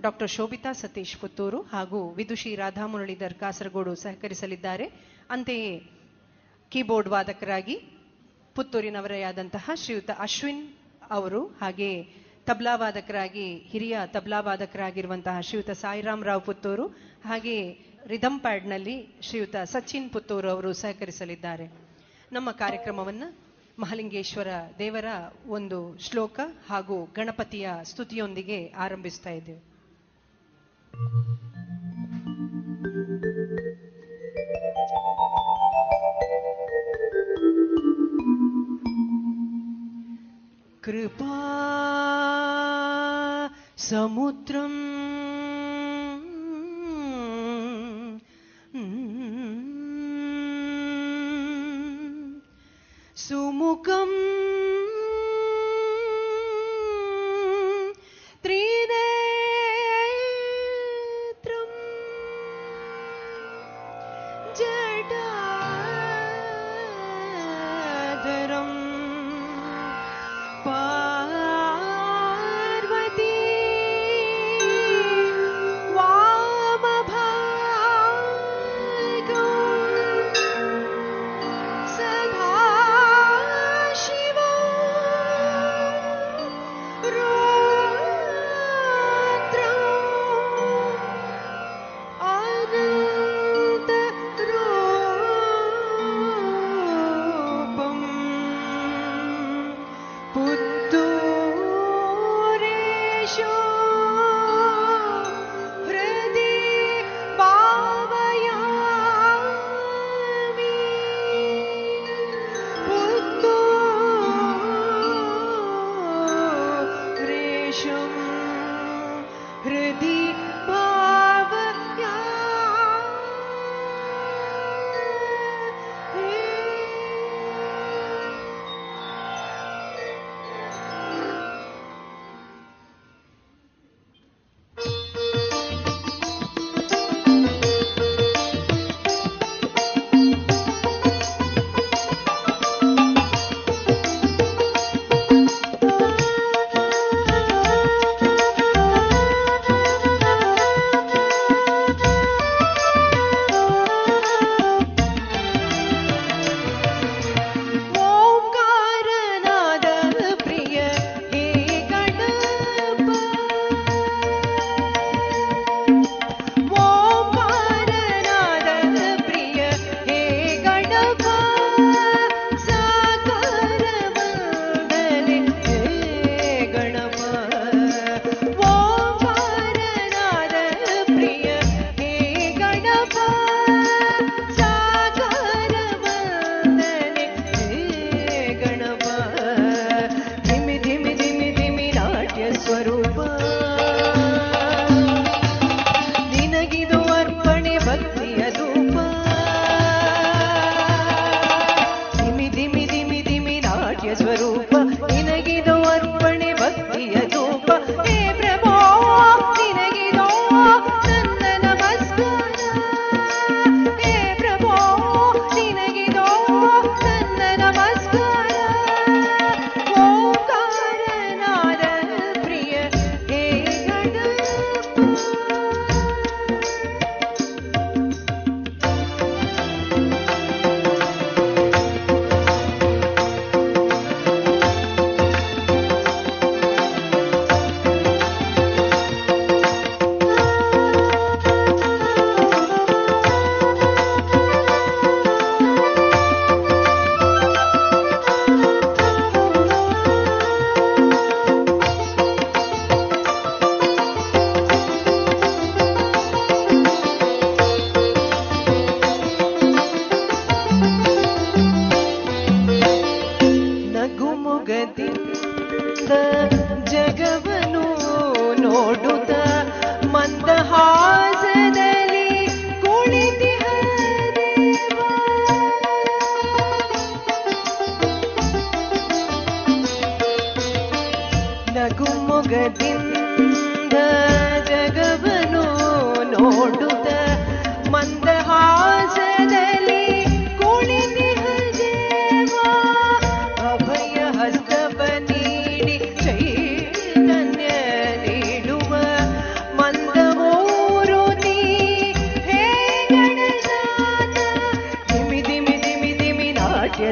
S7: ಡಾಕ್ಟರ್ ಶೋಭಿತಾ ಸತೀಶ್ ಪುತ್ತೂರು ಹಾಗೂ ವಿದುಷಿ ರಾಧಾ ಮುರಳೀಧರ್ ಕಾಸರಗೋಡು ಸಹಕರಿಸಲಿದ್ದಾರೆ. ಅಂತೆಯೇ ಕೀಬೋರ್ಡ್ ವಾದಕರಾಗಿ ಪುತ್ತೂರಿನವರೇ ಆದಂತಹ ಶ್ರೀಯುತ ಅಶ್ವಿನ್ ಅವರು ಹಾಗೆ ತಬ್ಲಾ ವಾದಕರಾಗಿ, ಹಿರಿಯ ತಬ್ಲಾ ವಾದಕರಾಗಿರುವಂತಹ ಶ್ರೀಯುತ ಸಾಯಿರಾಮ್ ರಾವ್ ಪುತ್ತೂರು ಹಾಗೆ ರಿಧಮ್ ಪ್ಯಾಡ್ನಲ್ಲಿ ಶ್ರೀಯುತ ಸಚಿನ್ ಪುತ್ತೂರು ಅವರು ಸಹಕರಿಸಲಿದ್ದಾರೆ. ನಮ್ಮ ಕಾರ್ಯಕ್ರಮವನ್ನು ಮಹಲಿಂಗೇಶ್ವರ ದೇವರ ಒಂದು ಶ್ಲೋಕ ಹಾಗೂ ಗಣಪತಿಯ ಸ್ತುತಿಯೊಂದಿಗೆ ಆರಂಭಿಸ್ತಾ ಇದ್ದೇವೆ. कृपा समुद्रम् सुमुखम् त्रि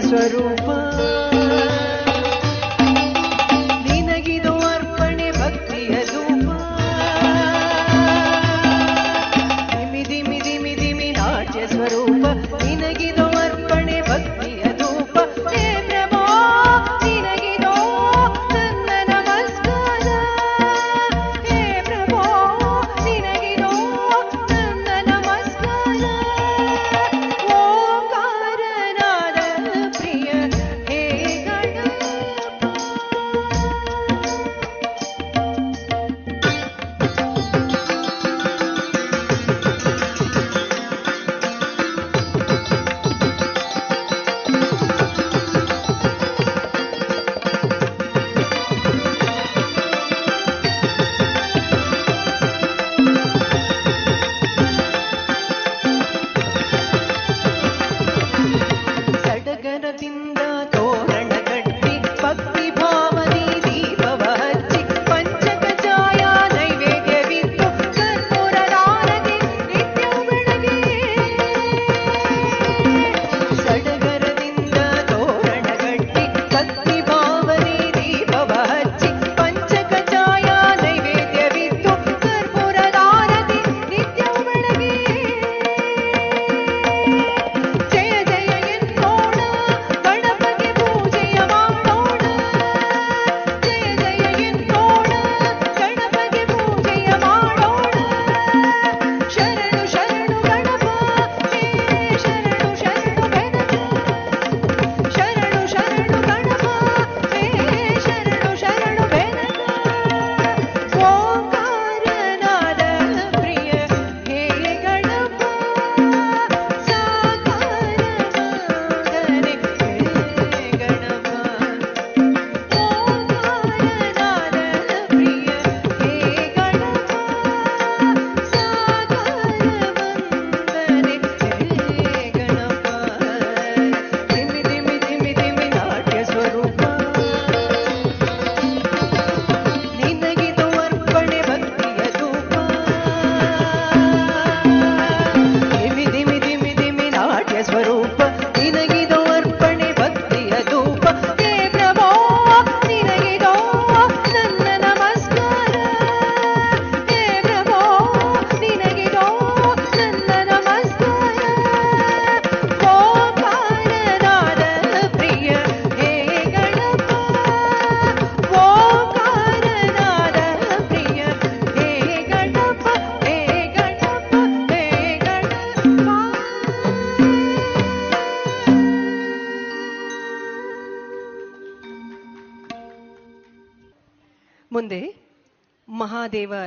S7: स्वरूप।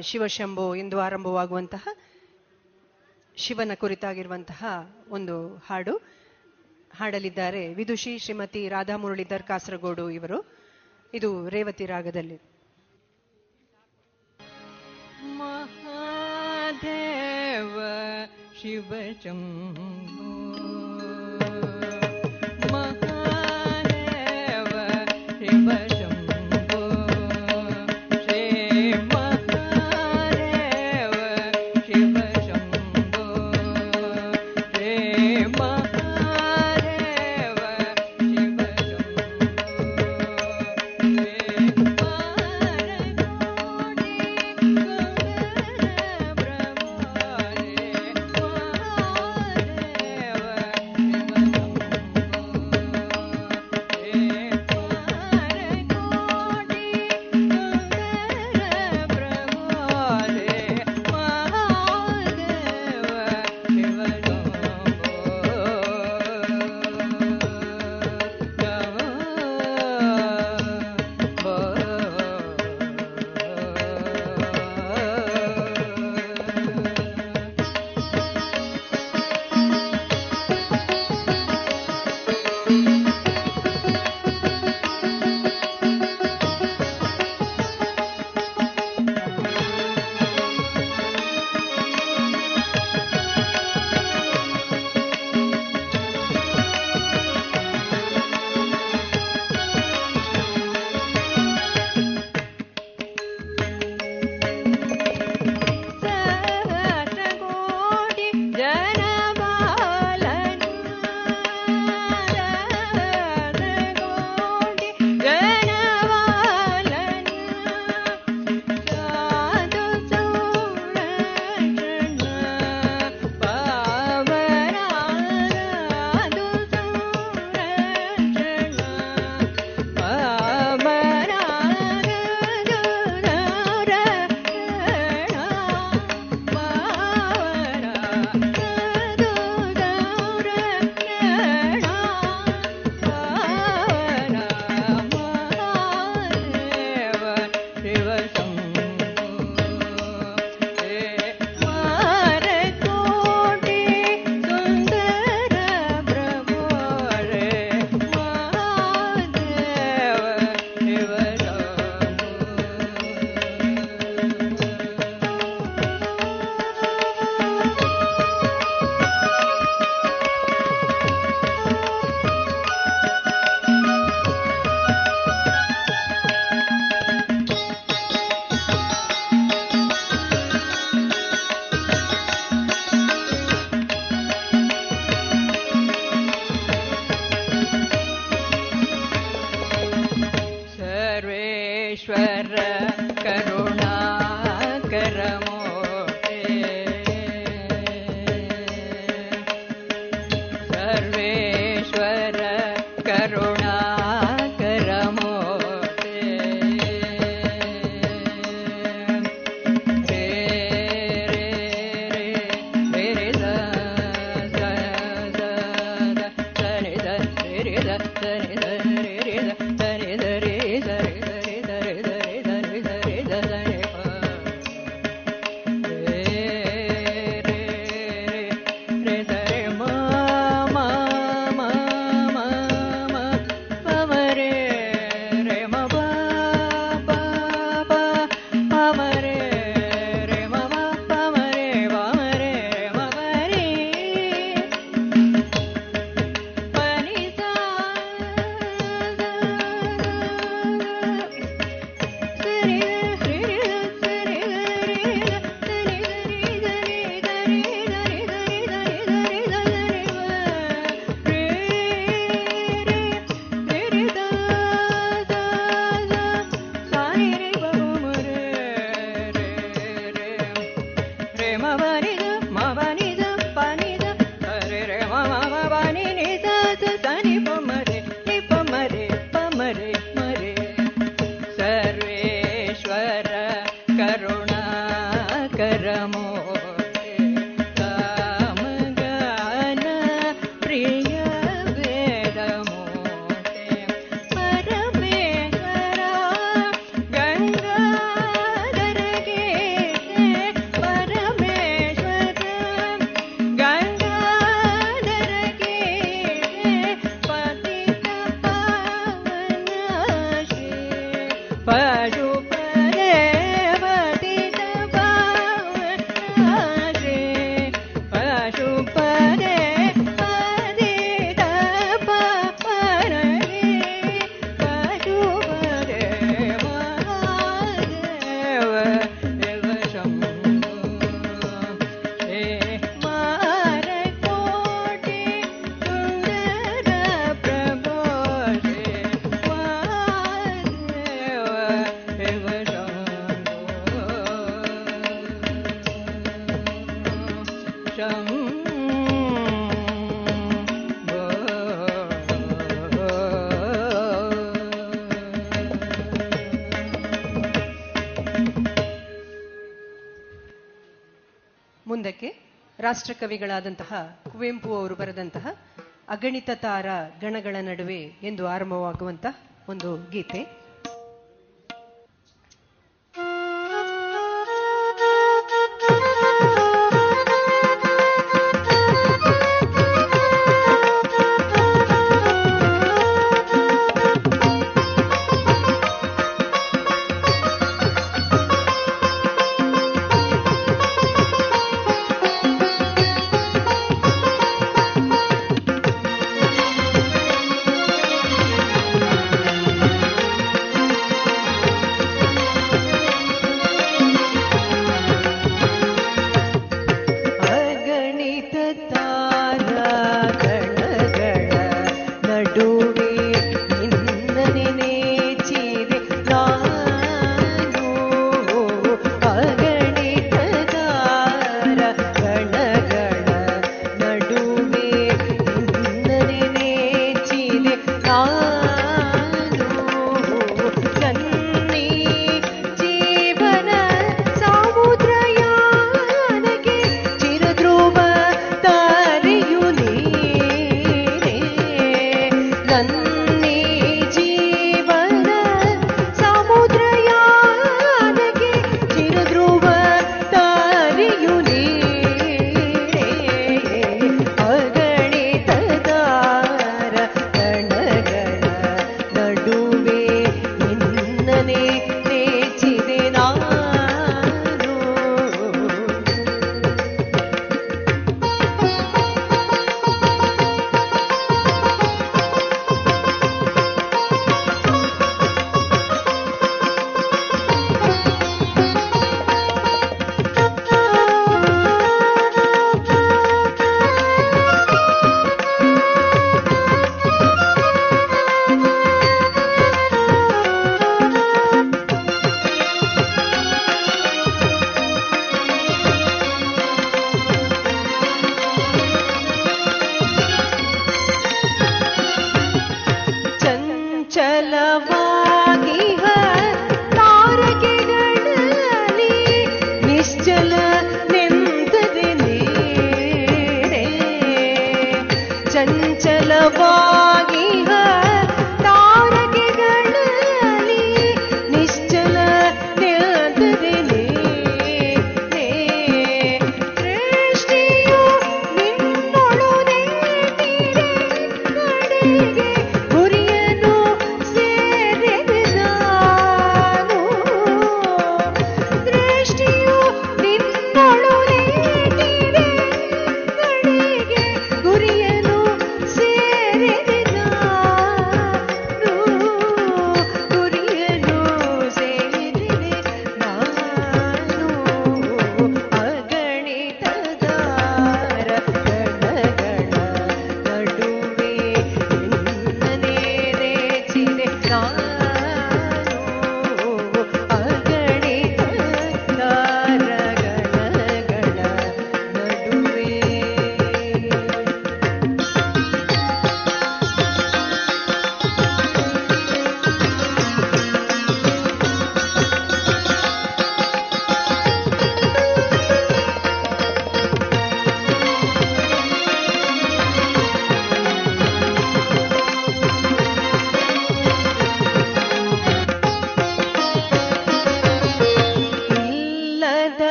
S7: ಶಿವಶಂಭು ಇಂದು ಆರಂಭವಾಗುವಂತಹ ಶಿವನ ಕುರಿತಾಗಿರುವಂತಹ ಒಂದು ಹಾಡು. ಹಾಡಲಿದ್ದಾರೆ ವಿದುಷಿ ಶ್ರೀಮತಿ ರಾಧಾ ಮುರಳೀಧರ್ ಕಾಸರಗೋಡು ಇವರು. ಇದು ರೇವತಿ ರಾಗದಲ್ಲಿ.
S8: ಮಹಾದೇವ ಶಿವಚಂಭ ರಾಷ್ಟ್ರಕವಿಗಳಾದಂತಹ ಕುವೆಂಪು ಅವರು ಬರೆದಂತಹ ಅಗಣಿತ ತಾರ ಗಣಗಳ ನಡುವೆ ಎಂದು ಆರಂಭವಾಗುವಂತಹ ಒಂದು ಗೀತೆ ಿ.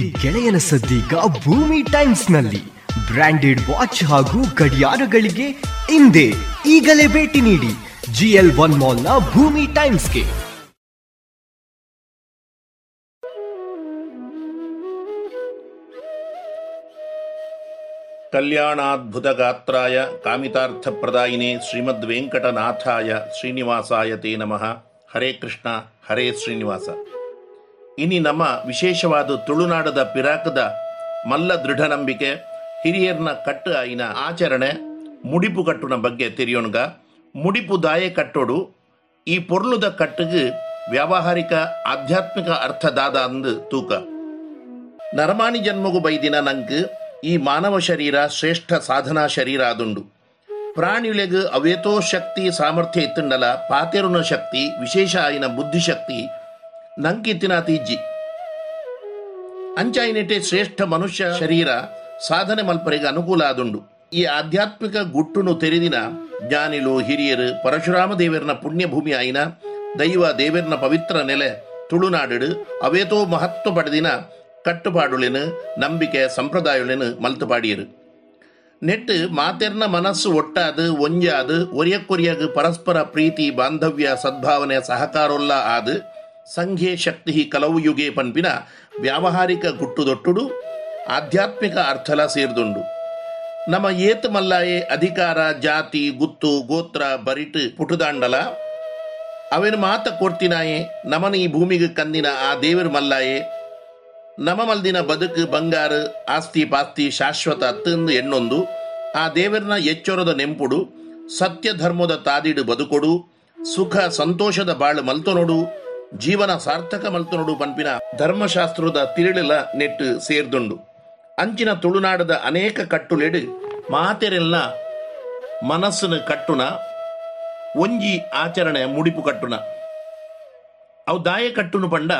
S6: ಗೆಳೆಯನ ಸದ್ದೀಗ ಭೂಮಿ ಟೈಮ್ಸ್ನಲ್ಲಿ ಬ್ರಾಂಡೆಡ್ ವಾಚ್ ಹಾಗೂ ಗಡಿಯಾರಗಳಿಗೆ ಹಿಂದೆ ಈಗಲೇ ಭೇಟಿ ನೀಡಿ ಜಿಎಲ್ ಒನ್ ಮಾಲ್ನ ಭೂಮಿ ಟೈಮ್ಸ್ಗೆ.
S9: ಕಾಮಿತಾರ್ಥ ಪ್ರದಾಯಿನೇ ಶ್ರೀಮದ್ ವೆಂಕಟನಾಥಾಯ ಶ್ರೀನಿವಾಸಾಯ ತೇ ನಮಃ. ಹರೇ ಕೃಷ್ಣ, ಹರೇ ಶ್ರೀನಿವಾಸ. ಇನಿ ನಮ್ಮ ವಿಶೇಷವಾದ ತುಳುನಾಡದ ಪಿರಾಕದ ಮಲ್ಲ ದೃಢ ನಂಬಿಕೆ ಹಿರಿಯರ್ನ ಕಟ್ಟ ಇನ ಆಚರಣೆ, ಮುಡಿಪು ಕಟ್ಟುನ ಬಗ್ಗೆ ತಿರಿಯೋಣಗ ಮುಡಿಪು ದಾಯೆ ಕಟ್ಟೋಡು, ಈ ಪೊರ್ಲುದ ಕಟ್ಟಿಗೆ ವ್ಯಾವಹಾರಿಕ, ಆಧ್ಯಾತ್ಮಿಕ ಅರ್ಥದಾದ ಅಂದು ತೂಕ. ನರಮಾಣಿ ಜನ್ಮಗು ಬೈದಿನ ನಂಗೆ ಈ ಮಾನವ ಶರೀರ ಶ್ರೇಷ್ಠ ಸಾಧನಾ ಶರೀರ ಅದುಂಡು ಪ್ರಾಣಿಗಳಿಗೆ ಅವೇತೋ ಶಕ್ತಿ ಸಾಮರ್ಥ್ಯ ಇತ್ತುಂಡಲ, ಪಾತೆರುನ ಶಕ್ತಿ, ವಿಶೇಷ ಆಯಿನ ಬುದ್ಧಿಶಕ್ತಿ ನಂಕಿತ್ತಿನ ಇಜ್ಜಿ. ಅಂಚಾಯಿನಿಟೆ ಶ್ರೇಷ್ಠ ಮನುಷ್ಯ ಶರೀರ ಸಾಧನೆ ಮಲ್ಪರಿಗೆ ಅನುಕೂಲ ಆದುಂಡು. ಈ ಆಧ್ಯಾತ್ಮಿಕ ಗುಟ್ಟುನು ತೆರೆದಿನ ಜ್ಞಾನಿಲು ಹಿರಿಯರು ಪರಶುರಾಮ ದೇವರನ ಪುಣ್ಯಭೂಮಿ ಆಯಿನ ದೈವ ದೇವರನ ಪವಿತ್ರ ನೆಲೆ ತುಳುನಾಡು ಅವೇತೋ ಮಹತ್ವ ಪಡೆದಿನ ಕಟ್ಟುಪಾಡುಳಿನ ನಂಬಿಕೆ ಸಂಪ್ರದಾಯಳಿನ ಮಲ್ತುಪಾಡಿಯರು. ನೆಟ್ಟು ಮಾತೆರ್ನ ಮನಸ್ಸು ಒಟ್ಟಾದು, ಒಂಜಾದು, ಒರಿಯಕ್ಕೊರಿಯಾಗ ಪರಸ್ಪರ ಪ್ರೀತಿ, ಬಾಂಧವ್ಯ, ಸದ್ಭಾವನೆ, ಸಹಕಾರೊಲ್ಲ ಆದು ಸಂಘೆ ಶಕ್ತಿ ಕಲವು ಯುಗೆ ಪನ್ಪಿನ ವ್ಯಾವಹಾರಿಕ ಗುಟ್ಟುದೊಟ್ಟುಡು, ಆಧ್ಯಾತ್ಮಿಕ ಅರ್ಥಲ ಸೇರ್ದುಂಡು. ನಮ್ಮ ಏತ್ ಮಲ್ಲಾಯೆ ಅಧಿಕಾರ, ಜಾತಿ, ಗುತ್ತು, ಗೋತ್ರ, ಬರಿಟ್, ಪುಟುದಾಂಡಲ. ಅವೇನು ಮಾತ ಕೊಡ್ತಿನಾಯೆ, ನಮನ ಈ ಭೂಮಿಗೆ ಕಂದಿನ ಆ ದೇವರ ಮಲ್ಲಾಯೆ. ನಮ ಮಲ್ದಿನ ಬದುಕು, ಬಂಗಾರ, ಆಸ್ತಿ ಪಾಸ್ತಿ ಶಾಶ್ವತ ಅತ್ತಂದು ಎಣ್ಣೊಂದು. ಆ ದೇವರನ ಎಚ್ಚೊರದ ನೆಂಪುಡು, ಸತ್ಯ ಧರ್ಮದ ತಾದಿಡು ಬದುಕೊಡು, ಸುಖ ಸಂತೋಷದ ಬಾಳು ಮಲ್ತೊನೊಡು. ಜೀವನ ಸಾರ್ಥಕ ಮಲ್ತೊನೊಡು ಪನ್ಪಿನ ಧರ್ಮಶಾಸ್ತ್ರದ ತಿರುಳಿಲ ನೆಟ್ಟು ಸೇರ್ದುಂಡು. ಅಂಚಿನ ತುಳುನಾಡದ ಅನೇಕ ಕಟ್ಟುಲೆಡು ಮಾತೆರೆಲ್ಲ ಮನಸ್ಸಿನ ಕಟ್ಟುನ, ಒಂಜಿ ಆಚರಣೆ ಮುಡಿಪು ಕಟ್ಟುನ. ಅವು ದಾಯ ಕಟ್ಟುನು ಪಂಡ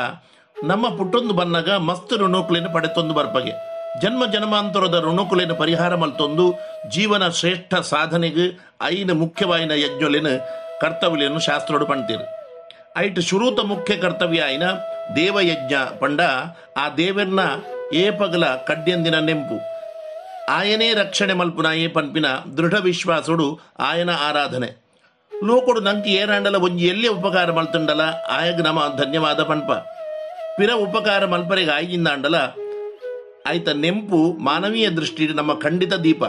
S9: ನಮ್ಮ ಪುಟ್ಟೊಂದು ಬನ್ನಾಗ ಮಸ್ತ್ ಋಣುಕುಲಿನ ಪಡೆತೊಂದು ಬರ್ಪಗೆ. ಜನ್ಮ ಜನ್ಮಾಂತರದ ಋಣುಕುಲಿನ ಪರಿಹಾರ ಮಲ್ತೊಂದು ಜೀವನ ಶ್ರೇಷ್ಠ ಸಾಧನೆಗೆ ಐನ ಮುಖ್ಯವಾಯಿನ ಯಜ್ಞೊಲಿನ ಕರ್ತವ್ಯలను ಶಾಸ್ತ್ರೋಡು ಪಣ್ತೀರು. ಐಟ್ ಶುರುತ ಮುಖ್ಯ ಕರ್ತವ್ಯ ಐನ ದೇವಯಜ್ಞ ಪಂಡ ಆ ದೇವರ್ನ ಏ ಪಗಲ ಕಡ್ಯಂದಿನ ನೆಂಪು. ಆಯನೇ ರಕ್ಷಣೆ ಮಲ್ಪುನ ಏ ಪನ್ಪಿನ ದೃಢ విశ్వాసుడు ಆರಾಧನೆ. ಲೋಕುಡು లోకుడు ನಂಕಿ ಏರಾಂಡಲ ಒಂಜಿ ಎಲ್ಲಿ ಉಪಕಾರ ಮಲ್ತುಂಡಲ? ఆయగ ನಮ ಧನ್ಯವಾದ ಪಂಪ ಪಿರ ಉಪಕಾರ ಮಲ್ಪರೆಗ ಆಯ್ಗಿಂದಾಂಡಲ ಆಯ್ತ ನೆಂಪು ಮಾನವೀಯ ದೃಷ್ಟಿ ನಮ್ಮ ಖಂಡಿತ ದೀಪ.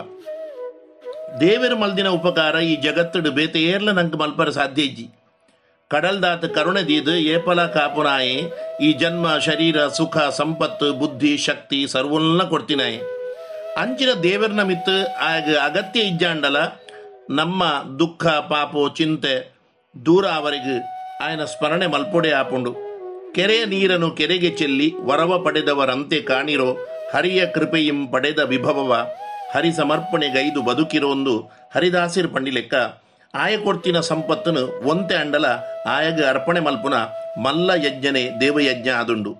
S9: ದೇವರ ಮಲ್ದಿನ ಉಪಕಾರ ಈ ಜಗತ್ತಡು ಬೇತೆ ಏರ್ಲ ನಂಗೆ ಮಲ್ಪರ ಸಾಧ್ಯ ಇಜ್ಜಿ. ಕಡಲ್ದಾತ ಕರುಣೆ ದೀದು ಏಪಲ ಕಾಪುನಾಯಿ ಈ ಜನ್ಮ ಶರೀರ ಸುಖ ಸಂಪತ್ತು ಬುದ್ಧಿ ಶಕ್ತಿ ಸರ್ವಲ್ಲ ಕೊಡ್ತಿನಾಯೆ. ಅಂಚಿನ ದೇವರ ಮಿತ್ತು ಆಗ ಅಗತ್ಯ ಇಜ್ಜಾಂಡಲ, ನಮ್ಮ ದುಃಖ, ಪಾಪೋ, ಚಿಂತೆ ದೂರ ಅವರಿಗೆ ಆಯನ ಸ್ಮರಣೆ ಮಲ್ಪೊಡೆ ಆಪುಂಡು. ಕೆರೆಯ ನೀರನ್ನು ಕೆರೆಗೆ ಚೆಲ್ಲಿ ವರವ ಪಡೆದವರಂತೆ ಕಾಣಿರೋ, ಹರಿಯ ಕೃಪೆಯಿಂ ಪಡೆದ ವಿಭವವ ಹರಿ ಸಮರ್ಪಣೆಗೈದು ಬದುಕಿರೋಂದು ಹರಿದಾಸಿರ್ ಪಂಡಿಲೆಕ್ಕ ಆಯ ಕೊಡ್ತಿನ ಸಂಪತ್ತನು ಒಂತೆ ಅಂಡಲ ಆಯಗ ಅರ್ಪಣೆ ಮಲ್ಪುನ ಮಲ್ಲ ಯಜ್ಞನೆ ದೇವಯಜ್ಞ ಆದುಂಡು.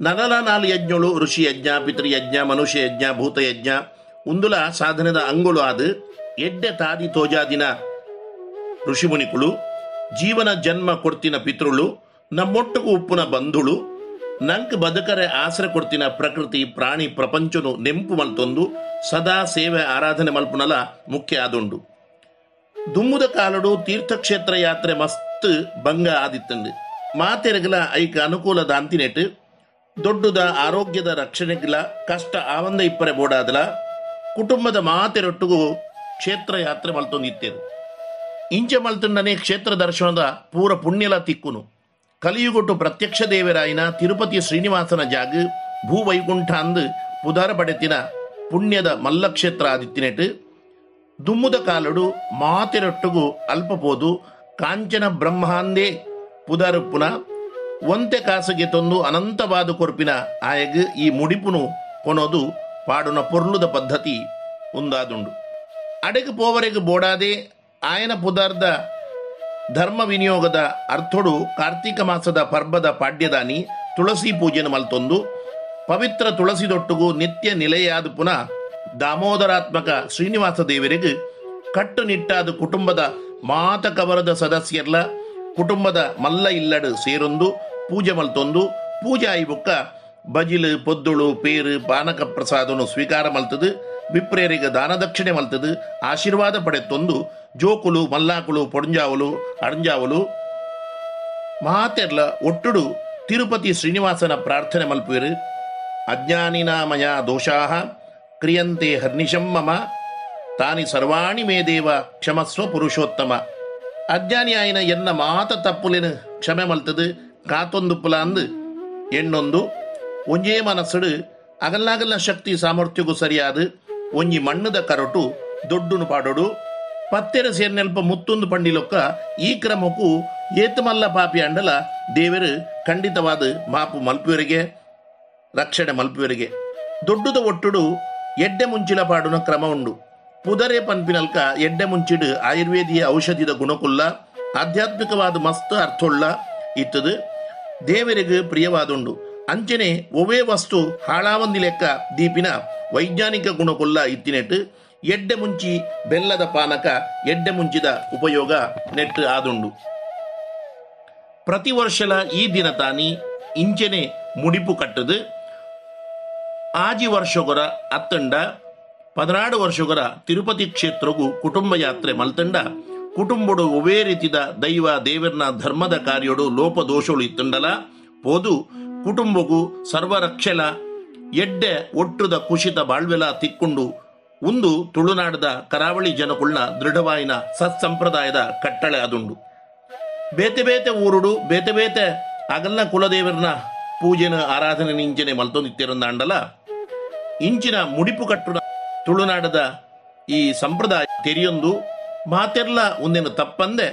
S9: ನಗಲ ನಾಲ್ ಯಜ್ಞಳು ಋಷಿ ಯಜ್ಞ ಪಿತೃಯಜ್ಞ ಮನುಷ್ಯ ಯಜ್ಞ ಭೂತಯಜ್ಞ ಉಂದುಲ ಸಾಧನದ ಅಂಗುಳು ಆದು. ಎಡ್ಡೆ ತಾದಿ ತೋಜಾದಿನ ಋಷಿಮುನಿಕುಳು ಜೀವನ ಜನ್ಮ ಕೊಡ್ತಿನ ಪಿತೃಳು ನಮ್ಮೊಟ್ಟುಕು ಉಪ್ಪುನ ಬಂಧುಳು, ನಂಕ್ ಬದುಕರೆ ಆಸರೆ ಕೊಡ್ತಿನ ಪ್ರಕೃತಿ ಪ್ರಾಣಿ ಪ್ರಪಂಚನು ನೆಂಪು ಮಲ್ತೊಂದು, ಸದಾ ಸೇವೆ ಆರಾಧನೆ ಮಲ್ಪುನಲ ಮುಖ್ಯ ಆದುಂಡು. ದುಮ್ಮುದ ಕಾಲಡು ತೀರ್ಥಕ್ಷೇತ್ರ ಯಾತ್ರೆ ಮಸ್ತ್ ಭಂಗ ಆದಿತ್ತಂಡು ಮಾತೆರಗಲ ಐಕ ಅನುಕೂಲದ ಅಂತಿನೆಟ್ಟು ದೊಡ್ಡದ ಆರೋಗ್ಯದ ರಕ್ಷಣೆಗಳ ಕಷ್ಟ ಆವಂದ ಇಪ್ಪರೆ ಬೋಡಾದಲ, ಕುಟುಂಬದ ಮಾತೆರೊಟ್ಟಿಗೂ ಕ್ಷೇತ್ರ ಯಾತ್ರೆ ಮಲ್ತೊಂದಿತ್ತೇದು ಇಂಚೆ ಮಲ್ತುಂಡನೆ ಕ್ಷೇತ್ರ ದರ್ಶನದ ಪೂರ ಪುಣ್ಯಲ ತಿಕ್ಕುನು. ಕಲಿಯುಗೊಟ್ಟು ಪ್ರತ್ಯಕ್ಷ ದೇವರಾಯಿನ ತಿರುಪತಿ ಶ್ರೀನಿವಾಸನ ಜಾಗ ಭೂವೈಕುಂಠ ಅಂದು ಪುದಾರ ಪಡೆತಿನ ಪುಣ್ಯದ ಮಲ್ಲಕ್ಷೇತ್ರ ಆದಿತ್ತಿನೆಟ್ಟು ದುಮ್ಮುದ ಕಾಲಡು ಮಾತಿರೊಟ್ಟುಗು ಅಲ್ಪಪೋದು ಕಾಂಚನ ಬ್ರಹ್ಮಾಂದೇ ಪುದರುಪ್ಪುನ ಒಂತೆ ಕಾಸುಗೆ ತಂದು ಅನಂತವಾದ ಕೊರ್ಪಿನ ಆಯಗ್ ಈ ಮುಡಿಪುನು ಕೊನೋದು ಪಾಡುನ ಪೊರ್ಲುದ ಪದ್ಧತಿ ಉಂದಾದುಂಡು. ಅಡೆಗೆ ಪೋವರೆಗೆ ಬೋಡಾದೆ ಆಯನ ಪುದಾರ್ಧ ಧರ್ಮ ವಿನಿಯೋಗದ ಅರ್ಥೊಡು ಕಾರ್ತೀಕ ಮಾಸದ ಪರ್ಬದ ಪಾಡ್ಯದಾನಿ ತುಳಸಿ ಪೂಜೆನ ಮಲ್ತೊಂದು ಪವಿತ್ರ ತುಳಸಿದೊಟ್ಟುಗೂ ನಿತ್ಯ ನಿಲೆಯಾದ ಪುನಃ ದಾಮೋದರಾತ್ಮಕ ಶ್ರೀನಿವಾಸ ದೇವರಿಗೆ ಕಟ್ಟುನಿಟ್ಟಾದ ಕುಟುಂಬದ ಮಾತ ಕವರದ ಸದಸ್ಯರ್ಲ ಕುಟುಂಬದ ಮಲ್ಲ ಇಲ್ಲಡು ಸೇರೊಂದು, ಪೂಜೆ ಮಲ್ತೊಂದು ಪೂಜಾಯಿ ಆಯ್ಬುಕ್ಕ ಬಜಿಲು, ಪೊದ್ದುಳು, ಪೇರು, ಪಾನಕ ಪ್ರಸಾದನು ಸ್ವೀಕಾರ ಮಲ್ತದು, ವಿಪ್ರೇರಿಗೆ ದಾನದಕ್ಷಿಣೆ ಮಲ್ತದು, ಆಶೀರ್ವಾದ ಪಡೆತೊಂದು ಜೋಕುಲು, ಮಲ್ಲಾಕುಲು, ಪೊಂಜಾವಲು ಅಡಂಜಾವಲು ಮಾತೆರ್ಲ ಒಟ್ಟುಡು ತಿರುಪತಿ ಶ್ರೀನಿವಾಸನ ಪ್ರಾರ್ಥನೆ ಮಲ್ಪುವರು. ಅಜ್ಞಾನಿನಾಮಯ ದೋಷಾಹ. ಕ್ರಿಯಂತೆ ಹರ್ನಿಶಂ ಮಮ. ತಾನಿ ಸರ್ವಾಣಿ ಮೇ ದೇವ ಕ್ಷಮಸ್ವ ಪುರುಷೋತ್ತಮ. ಅಜ್ಞಾನಿಯಾಯಿನ ಎನ್ನ ಮಾತ ತಪ್ಪುಲಿನ ಕ್ಷಮೆ ಮಲ್ತದು ಕಾತೊಂದು ಪುಲ ಅಂದು. ಎಣ್ಣೊಂದು ಒಂಜೇ ಮನಸ್ಸಡು ಅಗಲ್ಲಾಗಲ್ಲ ಶಕ್ತಿ ಸಾಮರ್ಥ್ಯಗೂ ಸರಿಯಾದ. ಒಂಜಿ ಮಣ್ಣದ ಕರಟು ದೊಡ್ಡುನು ಪಾಡೋಡು. ಪತ್ತೆರ ಸೇರ್ನೆಲ್ಪ ಮುತ್ತೊಂದು ಪಂಡಿಲೊಕ್ಕ ಈ ಕ್ರಮಕ್ಕೂ ಏತಮಲ್ಲ ಪಾಪಿ ಅಂಡಲ ದೇವರು ಖಂಡಿತವಾದ ಮಾಪು ಮಲ್ಪುವರಿಗೆ, ರಕ್ಷಣೆ ಮಲ್ಪುವರಿಗೆ. ದೊಡ್ಡದ ಒಟ್ಟುಡು ಎಡ್ಡೆ ಮುಂಚಿಲ ಪಾಡುನ ಕ್ರಮ ಉಂಡು. ಪುದರೆ ಪನ್ಪಿನಲ್ಕ ಎಡ್ಡೆ ಮುಂಚಿಡು ಆಯುರ್ವೇದಿಯ ಔಷಧಿದ ಗುಣಕುಲ್ಲ, ಆಧ್ಯಾತ್ಮಿಕವಾದ ಮಸ್ತ್ ಅರ್ಥೊಳ್ಳ ಇತ್ತದು ದೇವರಿಗೆ ಪ್ರಿಯವಾದುಂಡು. ಅಂಚನೆ ಒವೇ ವಸ್ತು ಹಾಳಾವಂದಿ ಲೆಕ್ಕ ದೀಪಿನ ವೈಜ್ಞಾನಿಕ ಗುಣಕುಲ್ಲ ಇತ್ತಿನೆಟ್ಟು ಎಡ್ಡೆ ಮುಂಚಿ ಬೆಲ್ಲದ ಪಾನಕ ಎಡ್ಡೆ ಮುಂಚಿದ ಉಪಯೋಗ ನೆಟ್ಟು ಆದುಂಡು. ಪ್ರತಿ ವರ್ಷಲ ಈ ದಿನ ತಾನಿ ಇಂಚನೆ ಮುಡಿಪು ಕಟ್ಟದು ಆಜಿ ವರ್ಷಗೊರ ಅತ್ತಂಡ ಪದನಾಡು ವರ್ಷಗೊರ ತಿರುಪತಿ ಕ್ಷೇತ್ರಗೂ ಕುಟುಂಬ ಯಾತ್ರೆ ಮಲ್ತಂಡ, ಕುಟುಂಬಡು ಒವೇ ರೀತಿದ ದೈವ ದೇವರ್ನ ಧರ್ಮದ ಕಾರ್ಯಡು ಲೋಪದೋಷಗಳು ಇತ್ತಂಡಲ, ಪೋದು ಕುಟುಂಬಗೂ ಸರ್ವರಕ್ಷೆಲ, ಎಡ್ಡೆ ಒಟ್ಟುದ ಕುಶಿತ ಬಾಳ್ವೆಲ ತಿಕ್ಕೊಂಡು ಒಂದು ತುಳುನಾಡದ ಕರಾವಳಿ ಜನಕುಳ್ನ ದೃಢವಾಯಿನ ಸತ್ಸಂಪ್ರದಾಯದ ಕಟ್ಟಳೆ ಅದುಂಡು. ಬೇತೆ ಬೇತೆ ಊರುಡು, ಬೇತೆ ಬೇತೆ ಅಗಲ್ನ ಕುಲದೇವರನ್ನ ಪೂಜೆನ ಆರಾಧನೆ ನಿಂಜನೆ ಮಲ್ತೊಂದಿತ್ತಿರಂದ ಇಂಚಿನ ಮುಡಿಪು ಕಟ್ಟು ತುಳುನಾಡದ ಈ ಸಂಪ್ರದಾಯ ತೆರೆಯೊಂದು ಮಾತೆರ್ಲ ಒಂದೇನು ತಪ್ಪಂದೆ.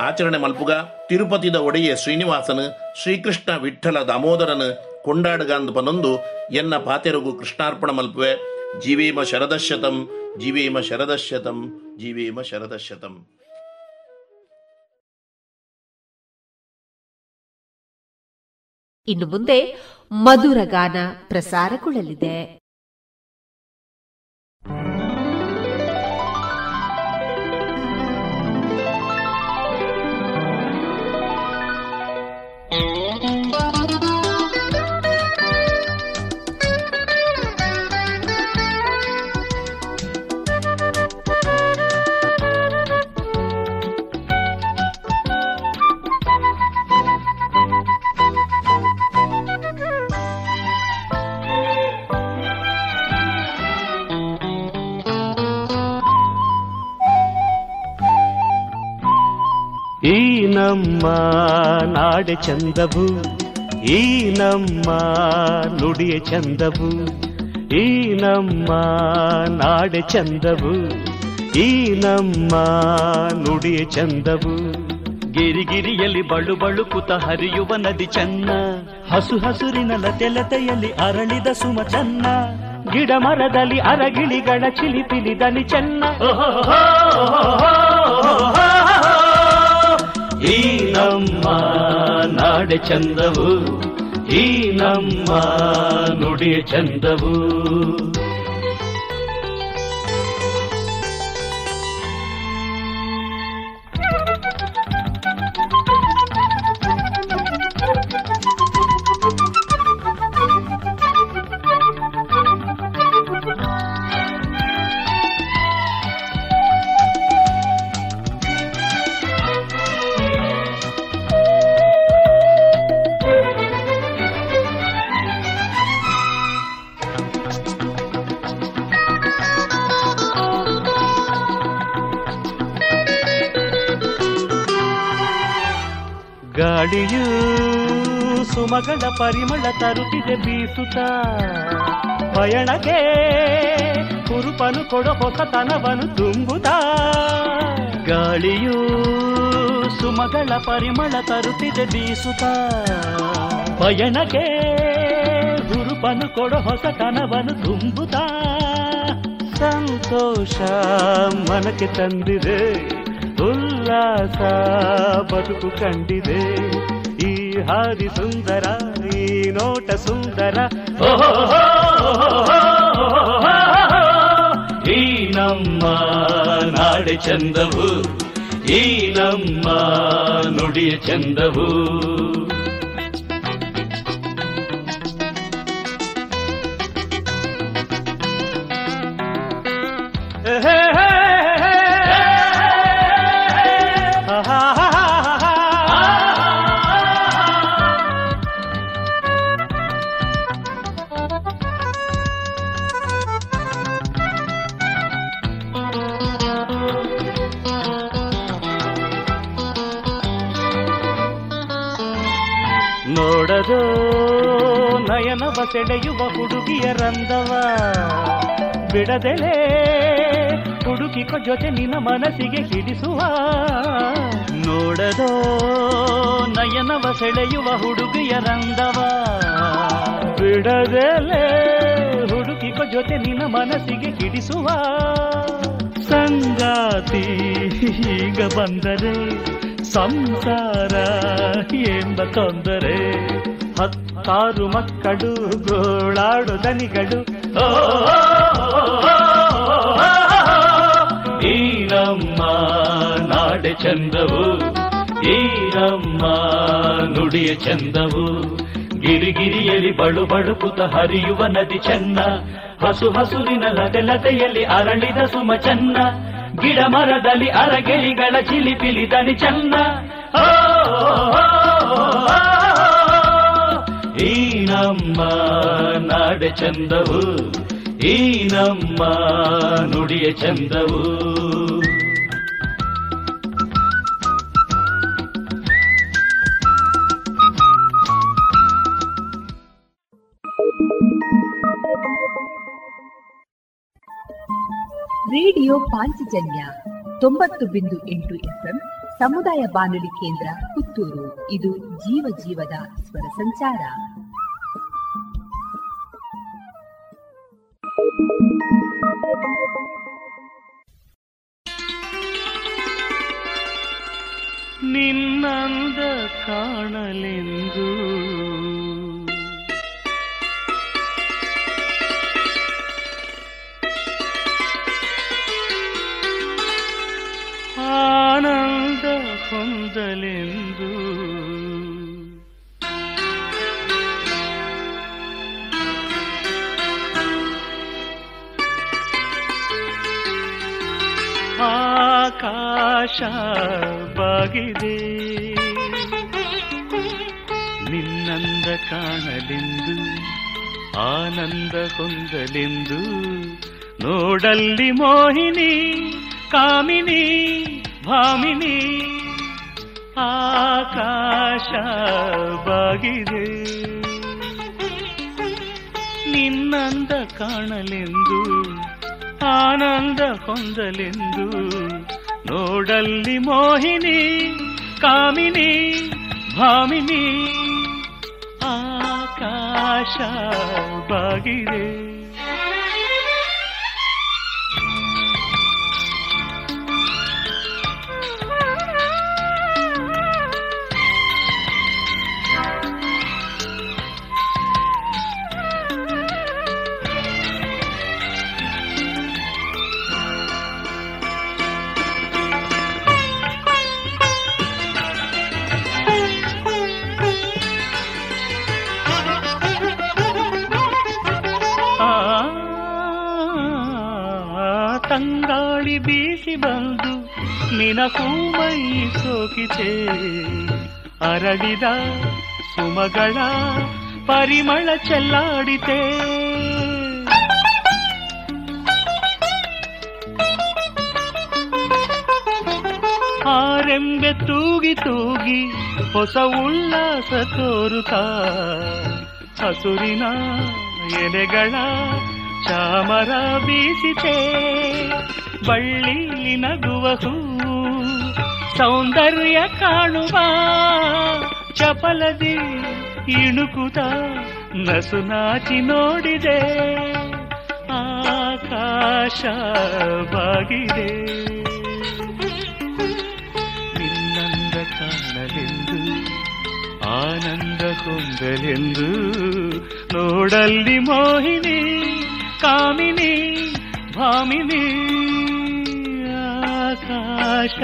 S9: ಆಚರಣೆ ಮಲ್ಪುಗ ತಿರುಪತಿದ ಒಡೆಯ ಶ್ರೀನಿವಾಸನು ಶ್ರೀಕೃಷ್ಣ ವಿಠ್ಠಲ ದಾಮೋದರನು ಕೊಂಡಾಡಗಾಂದು ಪನೊಂದು ಎನ್ನ ಪಾತೆರಗು ಕೃಷ್ಣಾರ್ಪಣ ಮಲ್ಪುವೆ. ಜೀವೇಮ ಶರದಶತಂ ಜೀವೇಮ ಶರದಶತಂ ಜೀವೇಮ ಶರದಶತಂ
S3: ಇನ್ನು ಮುಂದೆ ಮಧುರ ಗಾನ ಪ್ರಸಾರಗೊಳ್ಳಲಿದೆ.
S10: ನಮ್ಮ ನಾಡೆ ಚಂದವು ಈ ನಮ್ಮ ನುಡಿಯ ಚಂದವು ಈ ನಮ್ಮ ನಾಡೆ ಚಂದವು ಈ ನಮ್ಮ ನುಡಿಯ ಚಂದವು ಗಿರಿಗಿರಿಯಲ್ಲಿ ಬಳು ಬಳುಕುತ ಹರಿಯುವ ನದಿ ಚೆನ್ನ ಹಸು ಹಸುರಿನ ಲತೆ ಲತೆಯಲ್ಲಿ ಅರಳಿದ ಸುಮ ಚನ್ನ ಗಿಡ ಮರದಲ್ಲಿ ಅರಗಿಳಿಗಳ ಚಿಲಿಪಿಲಿ ದನಿ ಚೆನ್ನ ಈ ನಮ್ಮ ನಾಡೆ ಚಂದವು ಈ ನಮ್ಮ ನುಡಿಯ ಚಂದವು ಗಾಳಿಯು ಸುಮಗಳ ಪರಿಮಳ ತರುತ್ತಿದೆ ಬೀಸುತ್ತ. ಪಯಣಕ್ಕೆ ಕುರುಪನು ಕೊಡ ಹೊಸತನವನು ತುಂಬುತ್ತ. ಗಾಳಿಯು ಸುಮಗಳ ಪರಿಮಳ ತರುತ್ತಿದೆ ಬೀಸುತ್ತ. ಪಯಣಕ್ಕೆ ಗುರುಪನು ಕೊಡ ಹೊಸತನವನು ತುಂಬುತ್ತ. ಸಂತೋಷ ಮನಕ್ಕೆ ತಂದಿದೆ. ಉಲ್ಲಾಸ ಬದುಕು ಕಂಡಿದೆ ಈ ಹಾದಿ ಸುಂದರ ಈ ನೋಟ ಸುಂದರ ಈ ನಮ್ಮ ನಾಡೆ ಚಂದವು ಈ ನಮ್ಮ ನುಡಿಯ ಚಂದವು ಸೆಳೆಯುವ ಹುಡುಗಿಯ ರಂದವ. ಬಿಡದೆಲೆ, ಹುಡುಕಿಕೊ ಜೊತೆ ನಿನ್ನ ಮನಸ್ಸಿಗೆ ಹಿಡಿಸುವ ನೋಡದೋ, ನಯನವ ಸೆಳೆಯುವ ಹುಡುಗಿಯ ರಂದವ. ಬಿಡದೆಲೆ, ಹುಡುಕಿಕೊ ಜೊತೆ ನಿನ್ನ ಮನಸ್ಸಿಗೆ ಹಿಡಿಸುವ ಸಂಗಾತಿ ಈಗ ಬಂದರೆ ಸಂಸಾರ ಎಂಬ ತೊಂದರೆ. ಹತ್ತಾರು ಮಕ್ಕಳು ಗೋಳಾಡು ದನಿಗಳು ಓ, ಈ ನಮ್ಮ ನಾಡೆ ಚಂದವು ಈರಮ್ಮ ನುಡಿಯ ಚಂದವು. ಗಿರಿಗಿರಿಯಲ್ಲಿ ಬಳು ಬಳುಕುತ ಹರಿಯುವ ನದಿ ಚೆನ್ನ ಹಸು ಹಸುರಿನ ಲತೆ ಲತೆಯಲ್ಲಿ ಅರಳಿದ ಸುಮ ಚೆನ್ನ ಗಿಡ ಮರದಲ್ಲಿ ಅರಗೆಳಿಗಳ ಚಿಲಿಪಿಲಿ ದನಿ ಚೆನ್ನ ಓ, ಈ ನಮ್ಮ ನಾಡೆ ಚಂದವು ಈ ನುಡಿಯ ಚಂದವು.
S2: ರೇಡಿಯೋ ಪಾಂಚಜನ್ಯ ತೊಂಬತ್ತು ಬಿಂದು ಎಂಟು ಎಫ್ಎಂ ಸಮುದಾಯ ಬಾನುಲಿ ಕೇಂದ್ರ ಪುತ್ತೂರು. ಇದು ಜೀವ ಜೀವದ ಸ್ವರ ಸಂಚಾರ.
S10: ನಿನ್ನಂದ ಕಾಣಲೆಂದು. ಆನಂದ ಹೊಂದಲೆಂದು ಆಕಾಶ ಬಾಗಿದೆ. ನಿನ್ನಂದ ಕಾಣಲೆಂದು ಆನಂದ ಹೊಂದಲೆಂದು. ನೋಡಲ್ಲಿ ಮೋಹಿನಿ ಕಾಮಿನಿ ಭಾಮಿನಿ. ಆಕಾಶ ಬಾಗಿದೆ. ನಿನ್ನಂದ ಕಾಣಲೆಂದು ಆನಂದ ಹೊಂದಲೆಂದು ನೋಡಲ್ಲಿ ಮೋಹಿನಿ ಕಾಮಿನಿ ಭಾಮಿನಿ ಆಕಾಶ ಅರಳಿದ ಸುಮಗಳ ಪರಿಮಳ ಚೆಲ್ಲಾಡಿತೆ. ಆರೆಂಬೆ ತೂಗಿ ತೂಗಿ ಹೊಸ ಉಲ್ಲಾಸ ತೋರುತ್ತ. ಹಸುರಿನ ಎಲೆಗಳ ಚಾಮರ ಬೀಸಿತೆ. ಬಳ್ಳಿಲಿ ನಗುವ ಹೂ ಸೌಂದರ್ಯ ಕಾಣುವ ಚಪಲದಿ ಇಣುಕುತ ನಸು ನಾಚಿ ನೋಡಿದೆ. ಆಕಾಶ ಬಾಗಿದೆ ನಿನ್ನಂದ ಕಾಣಲೆಂದು ಆನಂದ ಹೊಂದಲೆಂದು ನೋಡಲ್ಲಿ ಮೋಹಿನಿ, ಕಾಮಿನಿ, ಭಾಮಿನಿ ಆಕಾಶ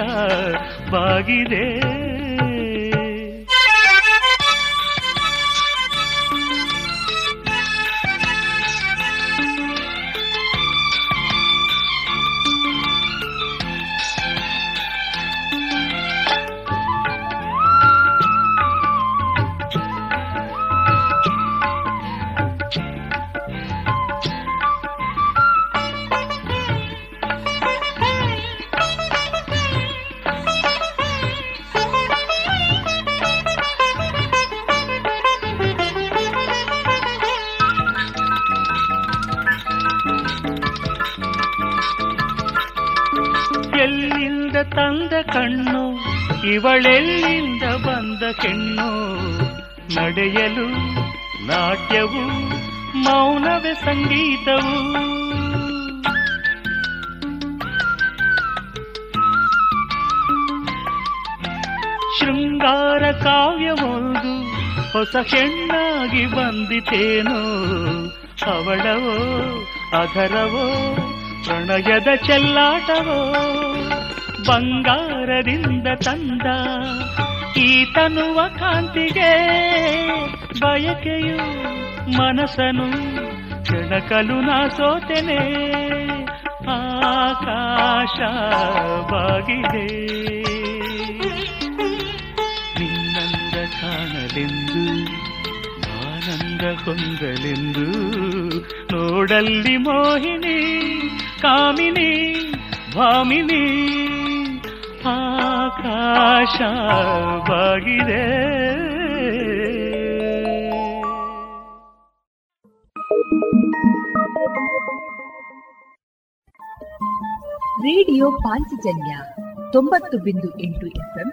S10: ಹೊಸ ಹೆಣ್ಣಾಗಿ ಬಂದಿತೇನೋ? ಅವಳವೋ, ಅಧರವೋ, ಪ್ರಣಯದ ಚೆಲ್ಲಾಟವೋ? ಬಂಗಾರದಿಂದ ತಂದ ಈ ತನುವ ಕಾಂತಿಗೆ ಬಯಕೆಯು ಮನಸನು ಕೆಣಕಲು ನಾ ಸೋತೆನೆ ಆಕಾಶವಾಗಿದೆ. ಕಾಣಲೆಂದು ಆನಂದ ಹೊಂದಲೆಂದು ನೋಡಲ್ಲಿ ಮೋಹಿನಿ ಕಾಮಿನಿ ಭಾಮಿನಿ ಆಕಾಶವಾಗಿದೆ.
S1: ರೇಡಿಯೋ ಪಾಂಚಜನ್ಯ ತೊಂಬತ್ತು ಬಿಂದು ಎಂಟು ಎಫ್ಎಂ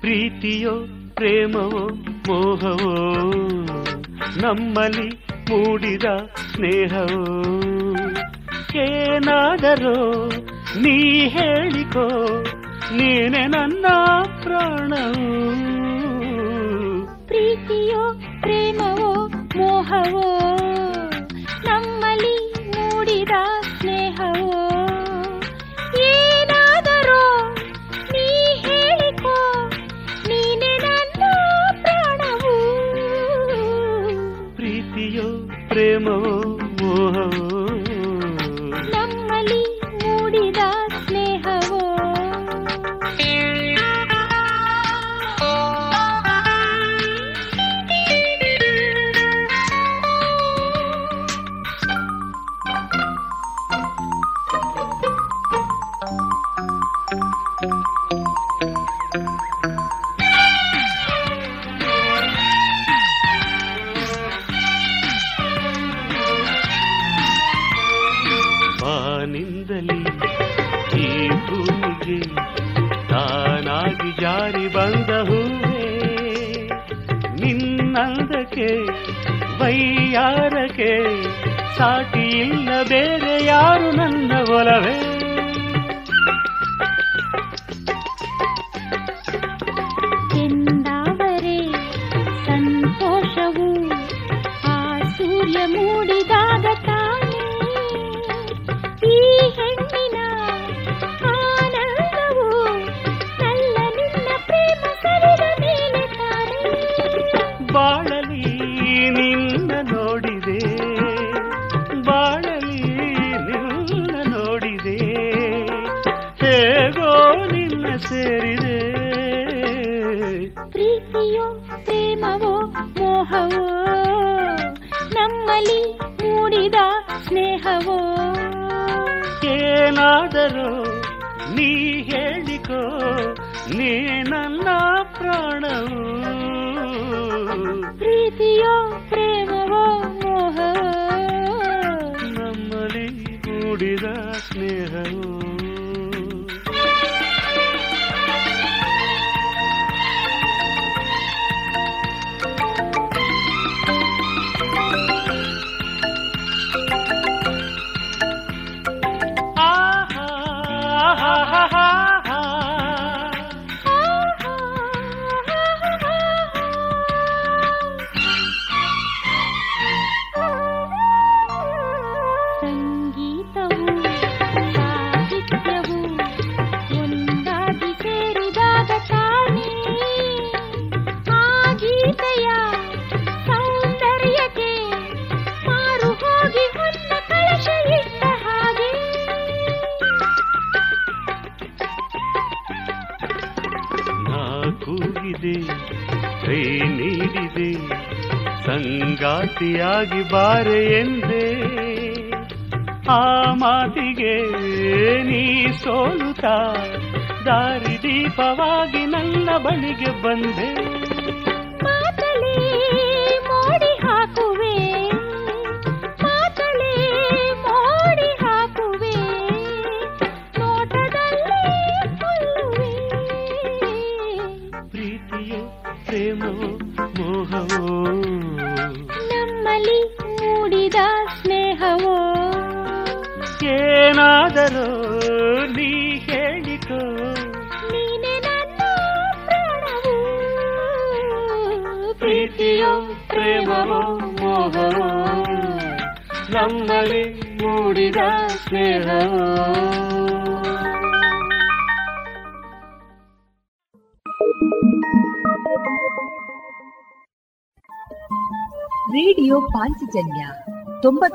S10: ಪ್ರೀತಿಯೋ, ಪ್ರೇಮವೋ, ಮೋಹವೋ, ನಮ್ಮಲ್ಲಿ ಮೂಡಿದ ಸ್ನೇಹವೋ. ಏನಾದರೂ ನೀ ಹೇಳಿಕೋ, ನೀನೆ ನನ್ನ ಪ್ರಾಣವು.
S2: ಪ್ರೀತಿಯೋ, ಪ್ರೇಮವೋ, ಮೋಹವೋ, ನಮ್ಮಲ್ಲಿ ಮೂಡಿದ ಸ್ನೇಹವೋ.
S10: ಸಾಟಿ ಇಲ್ಲ ಬೇರೆ ಯಾರು ನನ್ನ ಒಲವೇ?
S2: ಸಂಗಾತಿಯಾಗಿ ಬಾರೆ ಎಂದೇ ಆ ಮಾತಿಗೆ ನೀ ಸೋಲುತ್ತಾ ದಾರಿ ದೀಪವಾಗಿ ನನ್ನ ಬಳಿಗೆ ಬಂದೆ.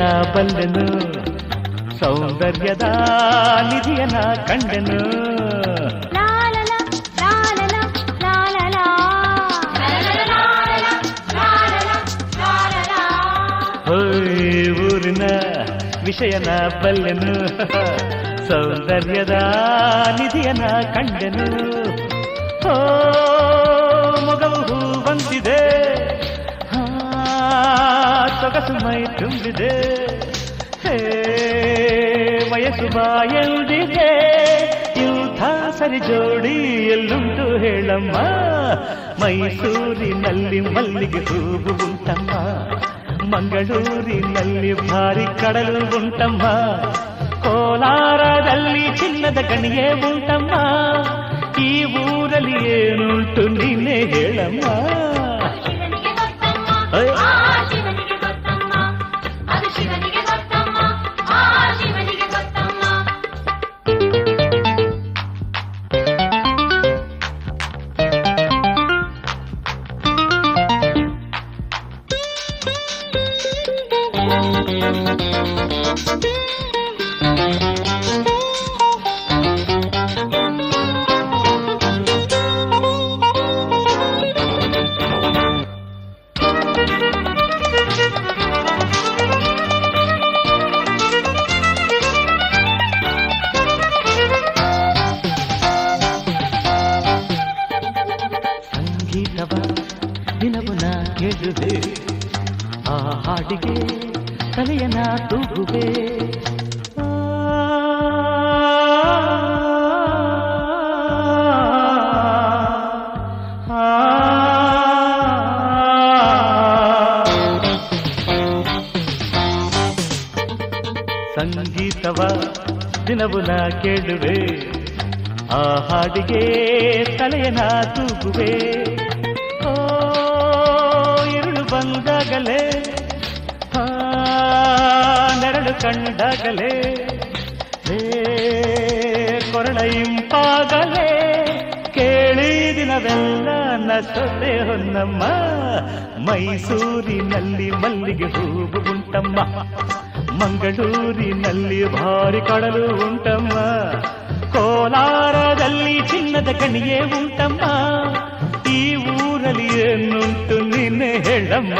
S10: ಬಲ್ಲೆನು ಸೌಂದರ್ಯದ ನಿಧಿಯನ ಕಂಡೆನು ಹೋಯ್ ಊರಿನ ವಿಷಯನ ಬಲ್ಲೆನು ಸೌಂದರ್ಯದ ನಿಧಿಯನ ಕಂಡೆನು ಓ ಸೊಗಸು ಮೈ ತುಂಬಿದೆ ಹೇ ವಯಸ್ಸು ಬಾಯಲ್ದಿದೆ ಯುದ್ಧ ಸರಿ ಜೋಡಿ ಎಲ್ಲುಂಟು ಹೇಳಮ್ಮ ಮೈಸೂರಿನಲ್ಲಿ ಮಲ್ಲಿಗೆ ಹೂವು ಉಂಟಮ್ಮ ಮಂಗಳೂರಿನಲ್ಲಿ ಭಾರಿ ಕಡಲು ಉಂಟಮ್ಮ ಕೋಲಾರದಲ್ಲಿ ಚಿನ್ನದ ಗಣಿಯೇ ಉಂಟಮ್ಮ ಈ ಊರಲ್ಲಿ ಏನುಂಟು ನೀನೇ ಹೇಳಮ್ಮ ತಲೆಯನ ತೂಗುವೆ. ಸಂಗೀತವ ದಿನವು ನಾ ಕೇಳುವೆ. ಆ ಹಾಡಿಗೆ ತಲೆಯನ ತೂಗುವೆ. ಓ ಇರುಳು ಬಂದಾಗಲೇ ಕಂಡಾಗಲೇ ಹೇ ಕೊರಳ ಇಂಪಾಗಲೇ, ಕೇಳಿ ದಿನವೆಲ್ಲ ನಸದೆ ಹೊನ್ನಮ್ಮ, ಮೈಸೂರಿನಲ್ಲಿ ಮಲ್ಲಿಗೆ ಹೂವು ಉಂಟಮ್ಮ, ಮಂಗಳೂರಿನಲ್ಲಿ ಭಾರಿ ಕಡಲು ಉಂಟಮ್ಮ, ಕೋಲಾರದಲ್ಲಿ ಚಿನ್ನದ ಕಣಿಯೇ ಉಂಟಮ್ಮ, ಈ ಊರಲ್ಲಿ ಏನುಂಟು ನಿನ್ನೆ ಹೇಳಮ್ಮ.